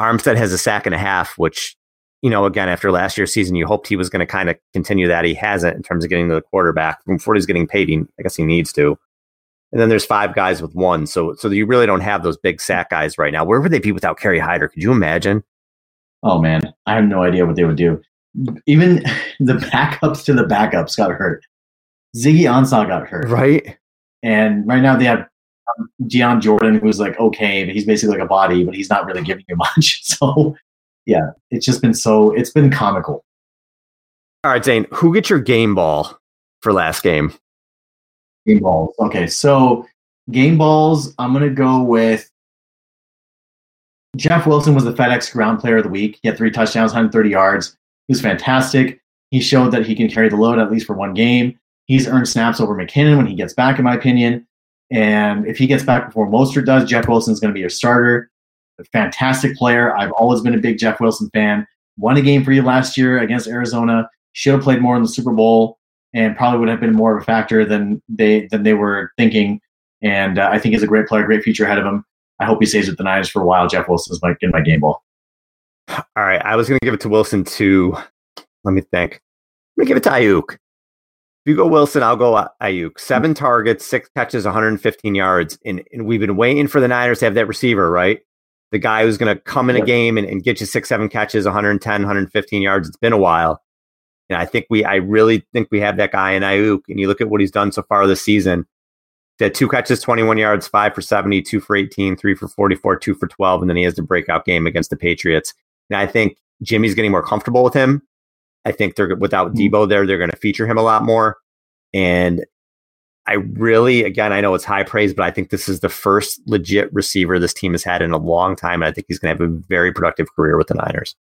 Armstead has a sack and a half, which, you know, again, after last year's season, you hoped he was going to kind of continue that. He hasn't in terms of getting to the quarterback. Before he's getting paid, he, I guess he needs to. And then there's five guys with one. So so you really don't have those big sack guys right now. Where would they be without Kerry Hyder? Could you imagine?
Oh man, I have no idea what they would do. Even the backups to the backups got hurt. Ziggy Ansah got hurt.
Right.
And right now they have um, Dion Jordan, who's like okay, but he's basically like a body, but he's not really giving you much. So yeah, it's just been so it's been comical.
All right, Zane, who gets your game ball for last game?
Game balls. Okay, so game balls. I'm gonna go with Jeff Wilson was the FedEx Ground Player of the Week. He had three touchdowns, 130 yards. He was fantastic. He showed that he can carry the load at least for one game. He's earned snaps over McKinnon when he gets back, in my opinion. And if he gets back before Mostert does, Jeff Wilson's going to be your starter. A fantastic player. I've always been a big Jeff Wilson fan. Won a game for you last year against Arizona. Should have played more in the Super Bowl, and probably would have been more of a factor than they than they were thinking. And uh, I think he's a great player, great future ahead of him. I hope he stays with the Niners for a while. Jeff Wilson's my, in my game ball.
All right. I was going to give it to Wilson too. Let me think. Let me give it to Aiyuk. If you go Wilson, I'll go Aiyuk. Seven targets, six catches, 115 yards. And, and we've been waiting for the Niners to have that receiver, right? The guy who's going to come in a game and, and get you six, seven catches, 110, 115 yards. It's been a while. And I think we, I really think we have that guy in Aiyuk. And you look at what he's done so far this season. He had two catches, 21 yards, five for 70, two for 18, three for 44, two for 12. And then he has the breakout game against the Patriots. And I think Jimmy's getting more comfortable with him. I think they're without hmm. Deebo there, they're going to feature him a lot more. And I really, again, I know it's high praise, but I think this is the first legit receiver this team has had in a long time. And I think he's going to have a very productive career with the Niners.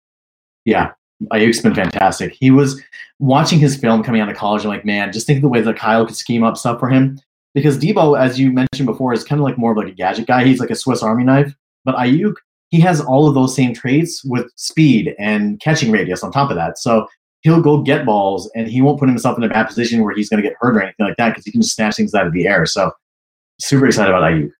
Yeah, Aiyuk's been fantastic. He was watching his film coming out of college. I'm like, man, just think of the way that Kyle could scheme up stuff for him. Because Deebo, as you mentioned before, is kind of like more of like a gadget guy. He's like a Swiss Army knife. But Aiyuk, he has all of those same traits with speed and catching radius on top of that. So he'll go get balls and he won't put himself in a bad position where he's going to get hurt or anything like that because he can just snatch things out of the air. So super excited about Aiyuk.
All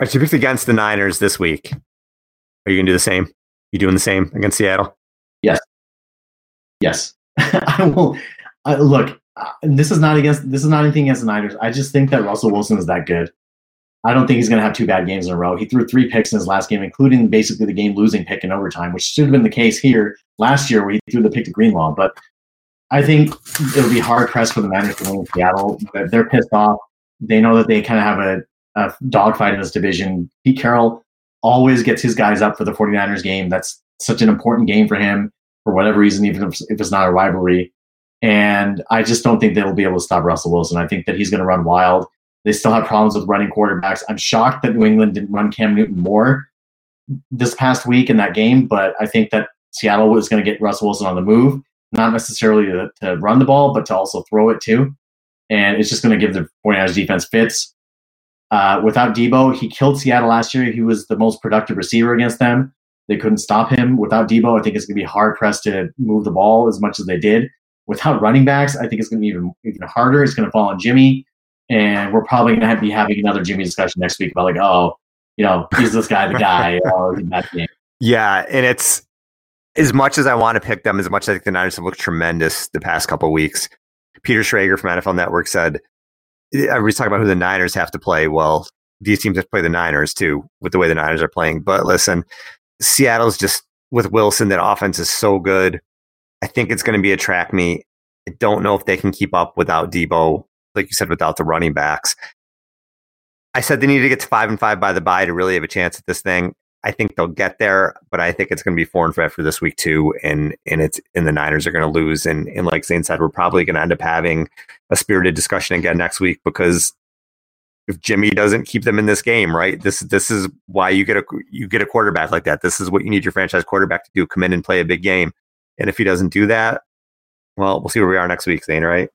right, you picked against the Niners this week. Are you going to do the same? You doing the same against Seattle?
Yes. Yes. I will. Uh, look, uh, this is not against. This is not anything against the Niners. I just think that Russell Wilson is that good. I don't think he's going to have two bad games in a row. He threw three picks in his last game, including basically the game losing pick in overtime, which should have been the case here last year where he threw the pick to Greenlaw. But I think it'll be hard pressed for the Niners to win in Seattle. They're pissed off. They know that they kind of have a, a dogfight in this division. Pete Carroll always gets his guys up for the 49ers game. That's such an important game for him for whatever reason, even if it's not a rivalry. And I just don't think they'll be able to stop Russell Wilson. I think that he's going to run wild. They still have problems with running quarterbacks. I'm shocked that New England didn't run Cam Newton more this past week in that game, but I think that Seattle was going to get Russell Wilson on the move, not necessarily to, to run the ball, but to also throw it too. And it's just going to give the 49ers defense fits. Uh, without Deebo, he killed Seattle last year. He was the most productive receiver against them. They couldn't stop him. Without Deebo, I think it's going to be hard pressed to move the ball as much as they did. Without running backs, I think it's going to be even, even harder. It's going to fall on Jimmy and we're probably going to be having another Jimmy discussion next week about like, oh, you know, is this guy the guy? oh,
yeah, and it's as much as I want to pick them, as much as I think the Niners have looked tremendous the past couple weeks. Peter Schrager from NFL Network said, everybody's talking about who the Niners have to play. Well, these teams have to play the Niners too, with the way the Niners are playing. But listen, Seattle's just with Wilson, that offense is so good. I think it's going to be a track meet. I don't know if they can keep up without Deebo, like you said, without the running backs. I said they need to get to five and five by the bye to really have a chance at this thing. I think they'll get there, but I think it's going to be four and five for this week too, and and it's and the Niners are going to lose. And and like Zane said, we're probably going to end up having a spirited discussion again next week because if Jimmy doesn't keep them in this game, right? This this is why you get a you get a quarterback like that. This is what you need your franchise quarterback to do: come in and play a big game. And if he doesn't do that, well, we'll see where we are next week, Zane. Right?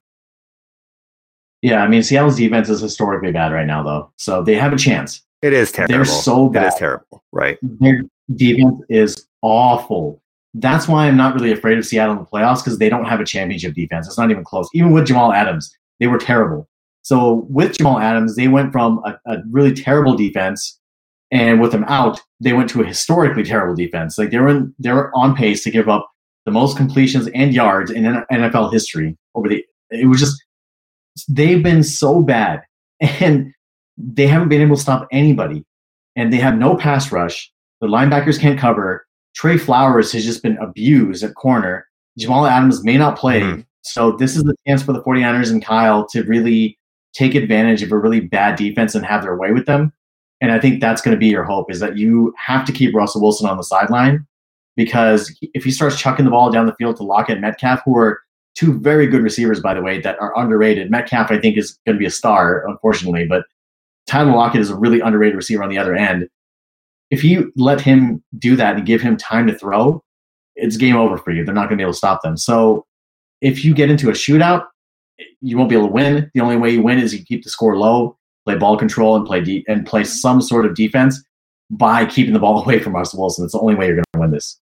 Yeah, I mean Seattle's defense is historically bad right now, though, so they have a chance.
It is terrible.
They're so bad.
It is terrible, right?
Their defense is awful. That's why I'm not really afraid of Seattle in the playoffs because they don't have a championship defense. It's not even close. Even with Jamal Adams, they were terrible. So with Jamal Adams, they went from a, a really terrible defense, and with him out, they went to a historically terrible defense. Like they were in, they were on pace to give up the most completions and yards in NFL history over the. It was just they've been so bad and they haven't been able to stop anybody. And they have no pass rush. The linebackers can't cover. Tre Flowers has just been abused at corner. Jamal Adams may not play. Mm-hmm. So this is the chance for the 49ers and Kyle to really take advantage of a really bad defense and have their way with them. And I think that's going to be your hope is that you have to keep Russell Wilson on the sideline because if he starts chucking the ball down the field to Lockett and Metcalf, who are two very good receivers, by the way, that are underrated. Metcalf, I think, is going to be a star, unfortunately, but Tyler Lockett is a really underrated receiver on the other end. If you let him do that and give him time to throw, it's game over for you. They're not going to be able to stop them. So if you get into a shootout, you won't be able to win. The only way you win is you keep the score low, play ball control, and play de- and play some sort of defense by keeping the ball away from Russell Wilson. It's the only way you're going to win this.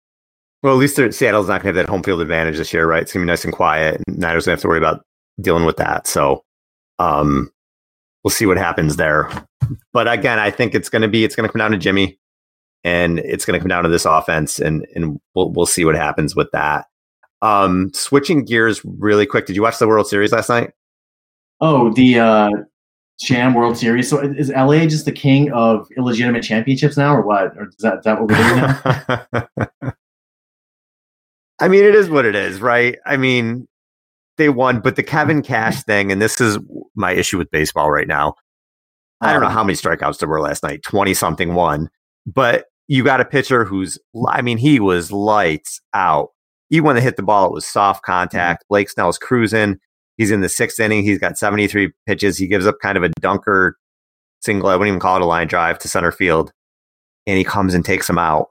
Well, at least Seattle's not going to have that home field advantage this year, right? It's going to be nice and quiet. And Niners going to have to worry about dealing with that. So, um, we'll see what happens there. But again, I think it's going to be it's going to come down to Jimmy, and it's going to come down to this offense, and and we'll we'll see what happens with that. Um, switching gears really quick. Did you watch the World Series last night?
Oh, the uh, Sham World Series. So is LA just the king of illegitimate championships now, or what? Or is that, is that what we're doing now?
I mean, it is what it is, right? I mean, they won, but the Kevin Cash thing, and this is my issue with baseball right now. I don't know um, how many strikeouts there were last night, 20 something one, but you got a pitcher who's, I mean, he was lights out. Even when they hit the ball, it was soft contact. Blake Snell's cruising. He's in the sixth inning. He's got 73 pitches. He gives up kind of a dunker single. I wouldn't even call it a line drive to center field. And he comes and takes him out.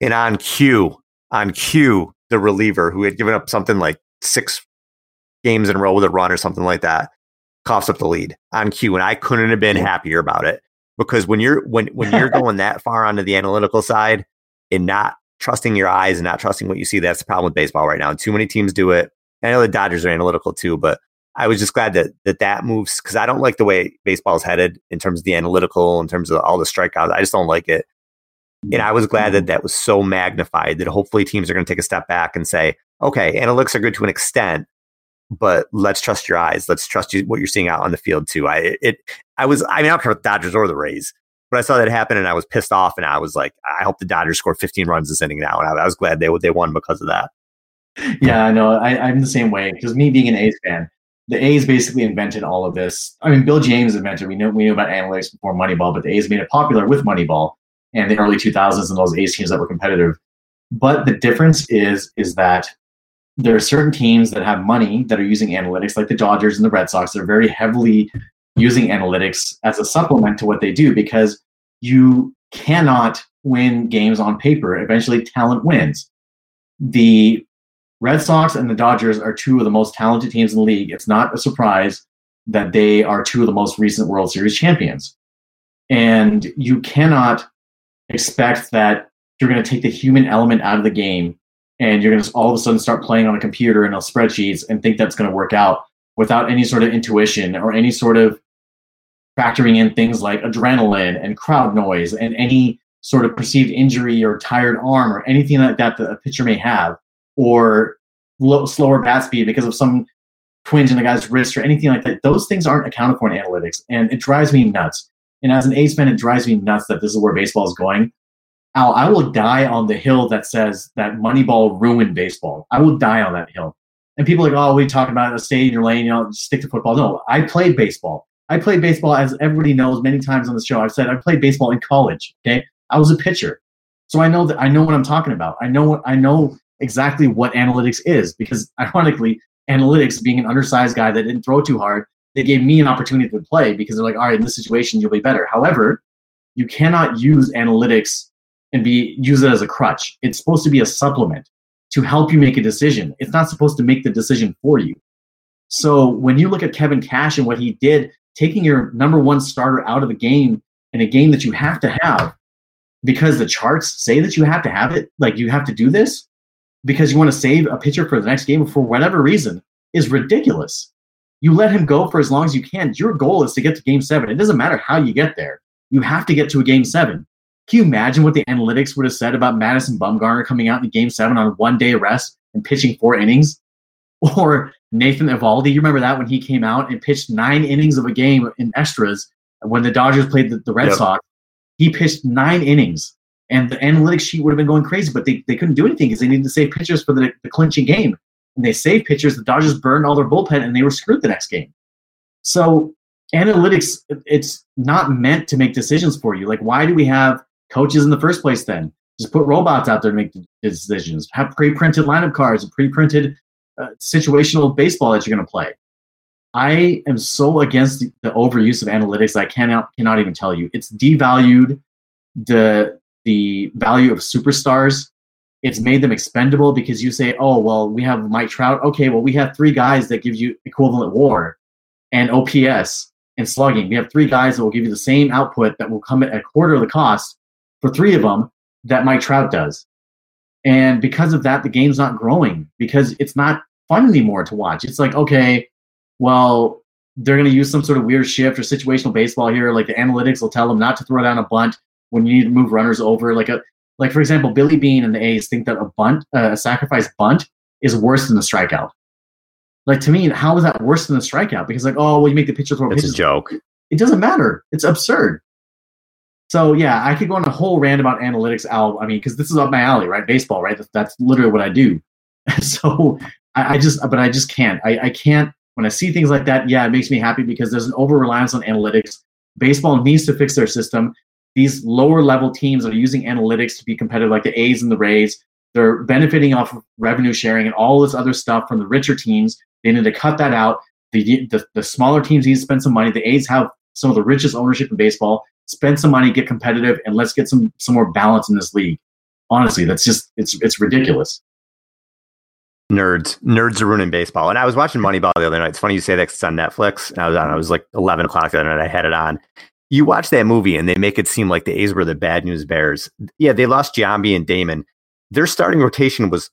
And on cue, on cue, the reliever who had given up something like six games in a row with a run or something like that coughs up the lead on cue. And I couldn't have been happier about it because when you're when when you're going that far onto the analytical side and not trusting your eyes and not trusting what you see, that's the problem with baseball right now. And too many teams do it. I know the Dodgers are analytical too, but I was just glad that that, that moves because I don't like the way baseball is headed in terms of the analytical, in terms of all the strikeouts. I just don't like it. And I was glad that that was so magnified that hopefully teams are going to take a step back and say, okay, analytics are good to an extent, but let's trust your eyes. Let's trust you, what you're seeing out on the field too. I it I was I mean I don't care about the Dodgers or the Rays, but I saw that happen and I was pissed off and I was like, I hope the Dodgers score 15 runs this inning now, and I, I was glad they they won because of that.
Yeah, I know. I'm the same way because me being an A's fan, the A's basically invented all of this. I mean, Bill James invented. We know we knew about analytics before Moneyball, but the A's made it popular with Moneyball and the early 2000s and those A's teams that were competitive. But the difference is is that there are certain teams that have money that are using analytics, like the Dodgers and the Red Sox. They're very heavily using analytics as a supplement to what they do because you cannot win games on paper. Eventually, talent wins. The Red Sox and the Dodgers are two of the most talented teams in the league. It's not a surprise that they are two of the most recent World Series champions. And you cannot expect that you're going to take the human element out of the game and you're going to all of a sudden start playing on a computer and a spreadsheets and think that's going to work out without any sort of intuition or any sort of factoring in things like adrenaline and crowd noise and any sort of perceived injury or tired arm or anything like that that a pitcher may have or low, slower bat speed because of some twinge in the guy's wrist or anything like that. Those things aren't accounted for in analytics and it drives me nuts and as an A's fan, it drives me nuts that this is where baseball is going. Al, I will die on the hill that says that Moneyball ruined baseball. I will die on that hill. And people are like, oh, we talk about stay in your lane, you know, stick to football. No, I played baseball. I played baseball, as everybody knows, many times on the show. I've said I played baseball in college. Okay, I was a pitcher, so I know that I know what I'm talking about. I know what I know exactly what analytics is because, ironically, analytics, being an undersized guy that didn't throw too hard, they gave me an opportunity to play because they're like, all right, in this situation, you'll be better. However, you cannot use analytics and be use it as a crutch. It's supposed to be a supplement to help you make a decision. It's not supposed to make the decision for you. So when you look at Kevin Cash and what he did, taking your number one starter out of the game in a game that you have to have because the charts say that you have to have it, like you have to do this because you want to save a pitcher for the next game for whatever reason is ridiculous you let him go for as long as you can. Your goal is to get to game seven. It doesn't matter how you get there. You have to get to a game seven. Can you imagine what the analytics would have said about Madison Bumgarner coming out in game seven on one day rest and pitching four innings? Or Nathan Eovaldi, you remember that when he came out and pitched nine innings of a game in extras when the Dodgers played the, the Red yep. Sox? He pitched nine innings and the analytics sheet would have been going crazy, but they, they couldn't do anything because they needed to save pitchers for the, the clinching game and they saved pitchers. The Dodgers burned all their bullpen and they were screwed the next game. So analytics, it's not meant to make decisions for you. Like, why do we have coaches in the first place then? Just put robots out there to make decisions. Have pre-printed lineup cards, pre-printed uh, situational baseball that you're going to play. I am so against the overuse of analytics. I cannot cannot even tell you. It's devalued the the value of superstars it's made them expendable because you say, oh, well, we have Mike Trout. Okay, well, we have three guys that give you equivalent war and OPS and slugging. We have three guys that will give you the same output that will come at a quarter of the cost for three of them that Mike Trout does. And because of that, the game's not growing because it's not fun anymore to watch. It's like, okay, well, they're going to use some sort of weird shift or situational baseball here. Like the analytics will tell them not to throw down a bunt when you need to move runners over. Like a like for example, Billy Beane and the A's think that a bunt, uh, a sacrifice bunt, is worse than a strikeout. Like to me, how is that worse than a strikeout? Because like, oh, well, you make the pitcher throw.
It's pitches. a joke.
It doesn't matter. It's absurd. So yeah, I could go on a whole rant about analytics. Al, I mean, because this is up my alley, right? Baseball, right? That's, that's literally what I do. so I, I, just, but I just can't. I, I can't. When I see things like that, yeah, it makes me happy because there's an over reliance on analytics. Baseball needs to fix their system. These lower level teams are using analytics to be competitive, like the A's and the Rays. They're benefiting off of revenue sharing and all this other stuff from the richer teams. They need to cut that out. The, the, the smaller teams need to spend some money. The A's have some of the richest ownership in baseball. Spend some money, get competitive, and let's get some some more balance in this league. Honestly, that's just it's it's ridiculous.
Nerds, nerds are ruining baseball. And I was watching Moneyball the other night. It's funny you say that it's on Netflix. And I was on. I was like eleven o'clock the other night. I had it on. You watch that movie, and they make it seem like the A's were the bad news bears. Yeah, they lost Giambi and Damon. Their starting rotation was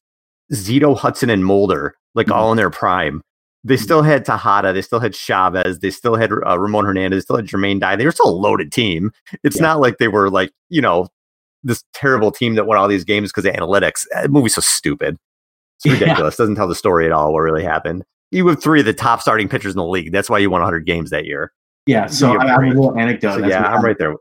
Zito, Hudson, and Mulder, like mm-hmm. all in their prime. They mm-hmm. still had Tejada. They still had Chavez. They still had uh, Ramon Hernandez. Still had Jermaine Dye. They were still a loaded team. It's yeah. not like they were like you know this terrible team that won all these games because of analytics. That movie's so stupid. It's ridiculous. Yeah. Doesn't tell the story at all. What really happened? You have three of the top starting pitchers in the league. That's why you won 100 games that year.
Yeah. So I, have a little anecdote.
So, yeah, I'm right there.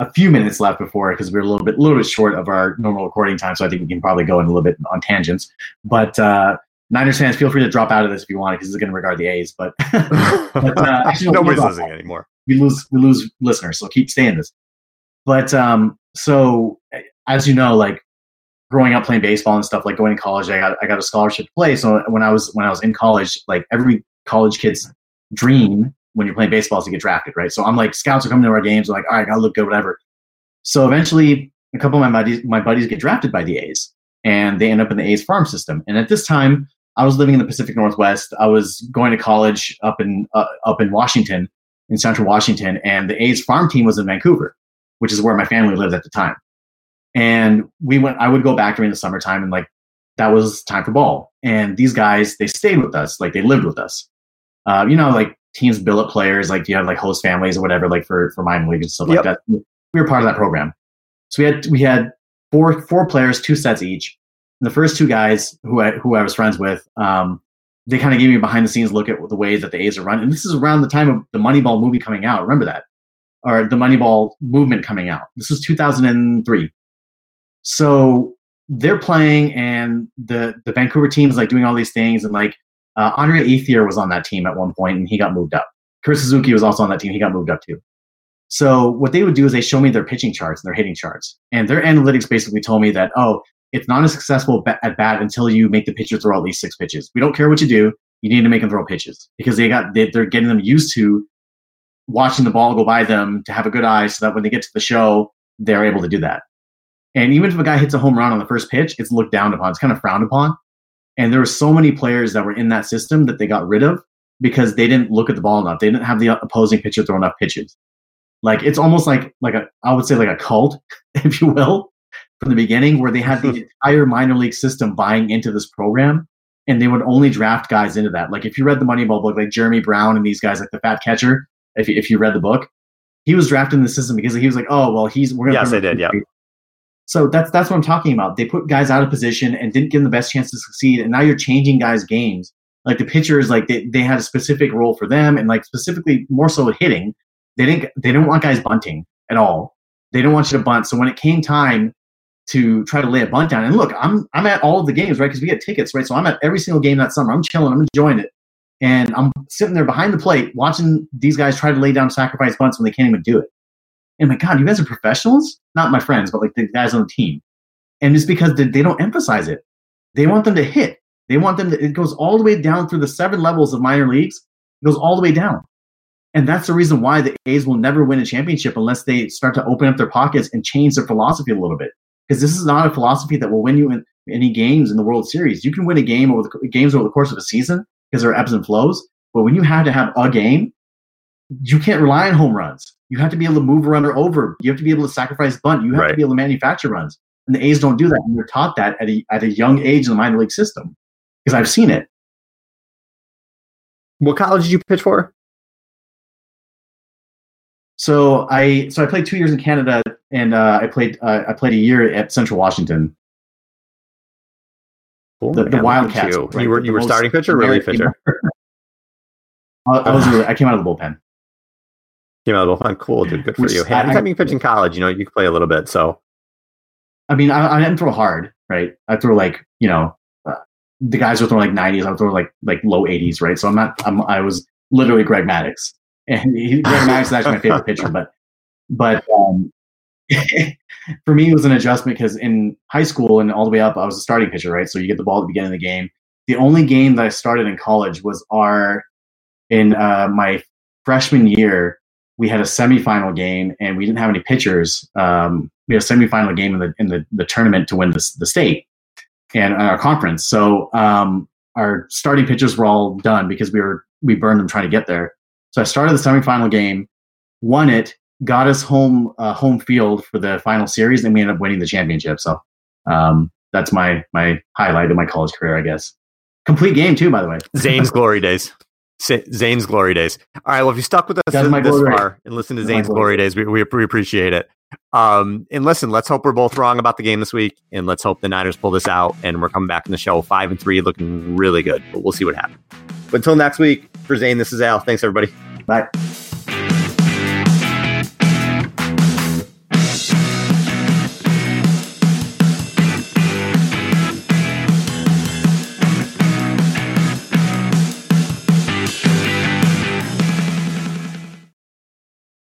A few minutes left before because we're a little bit, a little bit short of our normal recording time. So I think we can probably go in a little bit on tangents. But uh, Niners fans, feel free to drop out of this if you want, because it's going to regard the A's. But,
but uh, actually, nobody's listening anymore.
We lose we lose listeners, so keep staying this. But um, so as you know, like growing up playing baseball and stuff, like going to college, I got I got a scholarship to play. So when I was when I was in college, like every college kid's dream when you're playing baseball is to get drafted, right? So I'm like, scouts are coming to our games, like, all right, I gotta look good, whatever. So eventually, a couple of my buddies my buddies get drafted by the A's, and they end up in the A's farm system. And at this time, I was living in the Pacific Northwest. I was going to college up in uh, up in Washington, in Central Washington, and the A's farm team was in Vancouver, which is where my family lived at the time. And we went. I would go back during the summertime, and like that was time for ball. And these guys, they stayed with us, like they lived with us. Uh, you know, like teams billet players, like you have like host families or whatever, like for for minor league and stuff yep. like that. We were part of that program. So we had we had four four players, two sets each the first two guys who I, who I was friends with, um, they kind of gave me a behind the scenes look at the ways that the A's are run. And this is around the time of the Moneyball movie coming out. Remember that? Or the Moneyball movement coming out. This was 2003. So they're playing, and the, the Vancouver team is like doing all these things. And like uh, Andre Ethier was on that team at one point, and he got moved up. Chris Suzuki was also on that team. He got moved up too. So what they would do is they show me their pitching charts and their hitting charts. And their analytics basically told me that, oh, it's not a successful at bat until you make the pitcher throw at least six pitches. We don't care what you do. You need to make them throw pitches because they got they, they're getting them used to watching the ball go by them to have a good eye, so that when they get to the show, they're able to do that. And even if a guy hits a home run on the first pitch, it's looked down upon. It's kind of frowned upon. And there were so many players that were in that system that they got rid of because they didn't look at the ball enough. They didn't have the opposing pitcher throw enough pitches. Like it's almost like like a I would say like a cult, if you will, from the beginning where they had the entire minor league system buying into this program and they would only draft guys into that. Like if you read the Moneyball book, like Jeremy Brown and these guys, like the Fat Catcher, if if you read the book, he was drafted in the system because he was like, oh well, he's we're gonna.
Yes, I did. Yeah.
So that's that's what I'm talking about. They put guys out of position and didn't give them the best chance to succeed, and now you're changing guys' games. Like the pitchers, like they, they had a specific role for them, and like specifically more so hitting, they didn't they didn't want guys bunting at all. They didn't want you to bunt. So when it came time to try to lay a bunt down. And look, I'm I'm at all of the games, right? Because we get tickets, right? So I'm at every single game that summer. I'm chilling, I'm enjoying it. And I'm sitting there behind the plate watching these guys try to lay down sacrifice bunts when they can't even do it. And my God, you guys are professionals? Not my friends, but like the guys on the team. And it's because they, they don't emphasize it. They want them to hit. They want them to, it goes all the way down through the seven levels of minor leagues. It goes all the way down. And that's the reason why the A's will never win a championship unless they start to open up their pockets and change their philosophy a little bit because this is not a philosophy that will win you in any games in the World Series. You can win a game over the games over the course of a season because there are ebbs and flows. But when you have to have a game, you can't rely on home runs. You have to be able to move a runner over. You have to be able to sacrifice bunt. You have right. to be able to manufacture runs. And the A's don't do that. And they're taught that at a, at a young age in the minor league system because I've seen it.
What college did you pitch for?
So I so I played two years in Canada, and uh, I played uh, I played a year at Central Washington.
Cool,
The- the
man, look at
Wildcats,
You,
right,
you were you were starting pitcher, or relief pitcher.
I, I was really, I came out of the bullpen.
Came out of the bullpen. Cool, dude. Good for
Which
you. Hey,
I-
anytime you pitch in college, you know you can play a little bit. So
I mean, I, I didn't throw hard, right? I throw like you know, uh, the guys were throwing like 90s. I was throwing like like low 80s, right? So I'm not. I'm, I was literally Greg Maddux, and he, Greg Maddux is actually my favorite pitcher. But but um, for me, it was an adjustment because in high school and all the way up, I was a starting pitcher, right? So you get the ball at the beginning of the game. The only game that I started in college was our in uh, my freshman year. We had a semifinal game, and we didn't have any pitchers. Um, we had a semifinal game in the in the, the tournament to win the the state and our conference. So um, our starting pitchers were all done because we were we burned them trying to get there. So I started the semifinal game, won it, got us home uh, home field for the final series, and we ended up winning the championship. So um, that's my my highlight of my college career, I guess. Complete game too, by the way.
Zane's glory days. Zane's glory days. All right. Well, if you stuck with us this, this far and listen to
That's
Zane's
glory
glory days, we, we, we appreciate it. Um, and listen, let's hope we're both wrong about the game this week, and let's hope the Niners pull this out, and we're coming back in the show five and three, looking really good. But we'll see what happens. But until next week, for Zane, this is Al. Thanks, everybody.
Bye.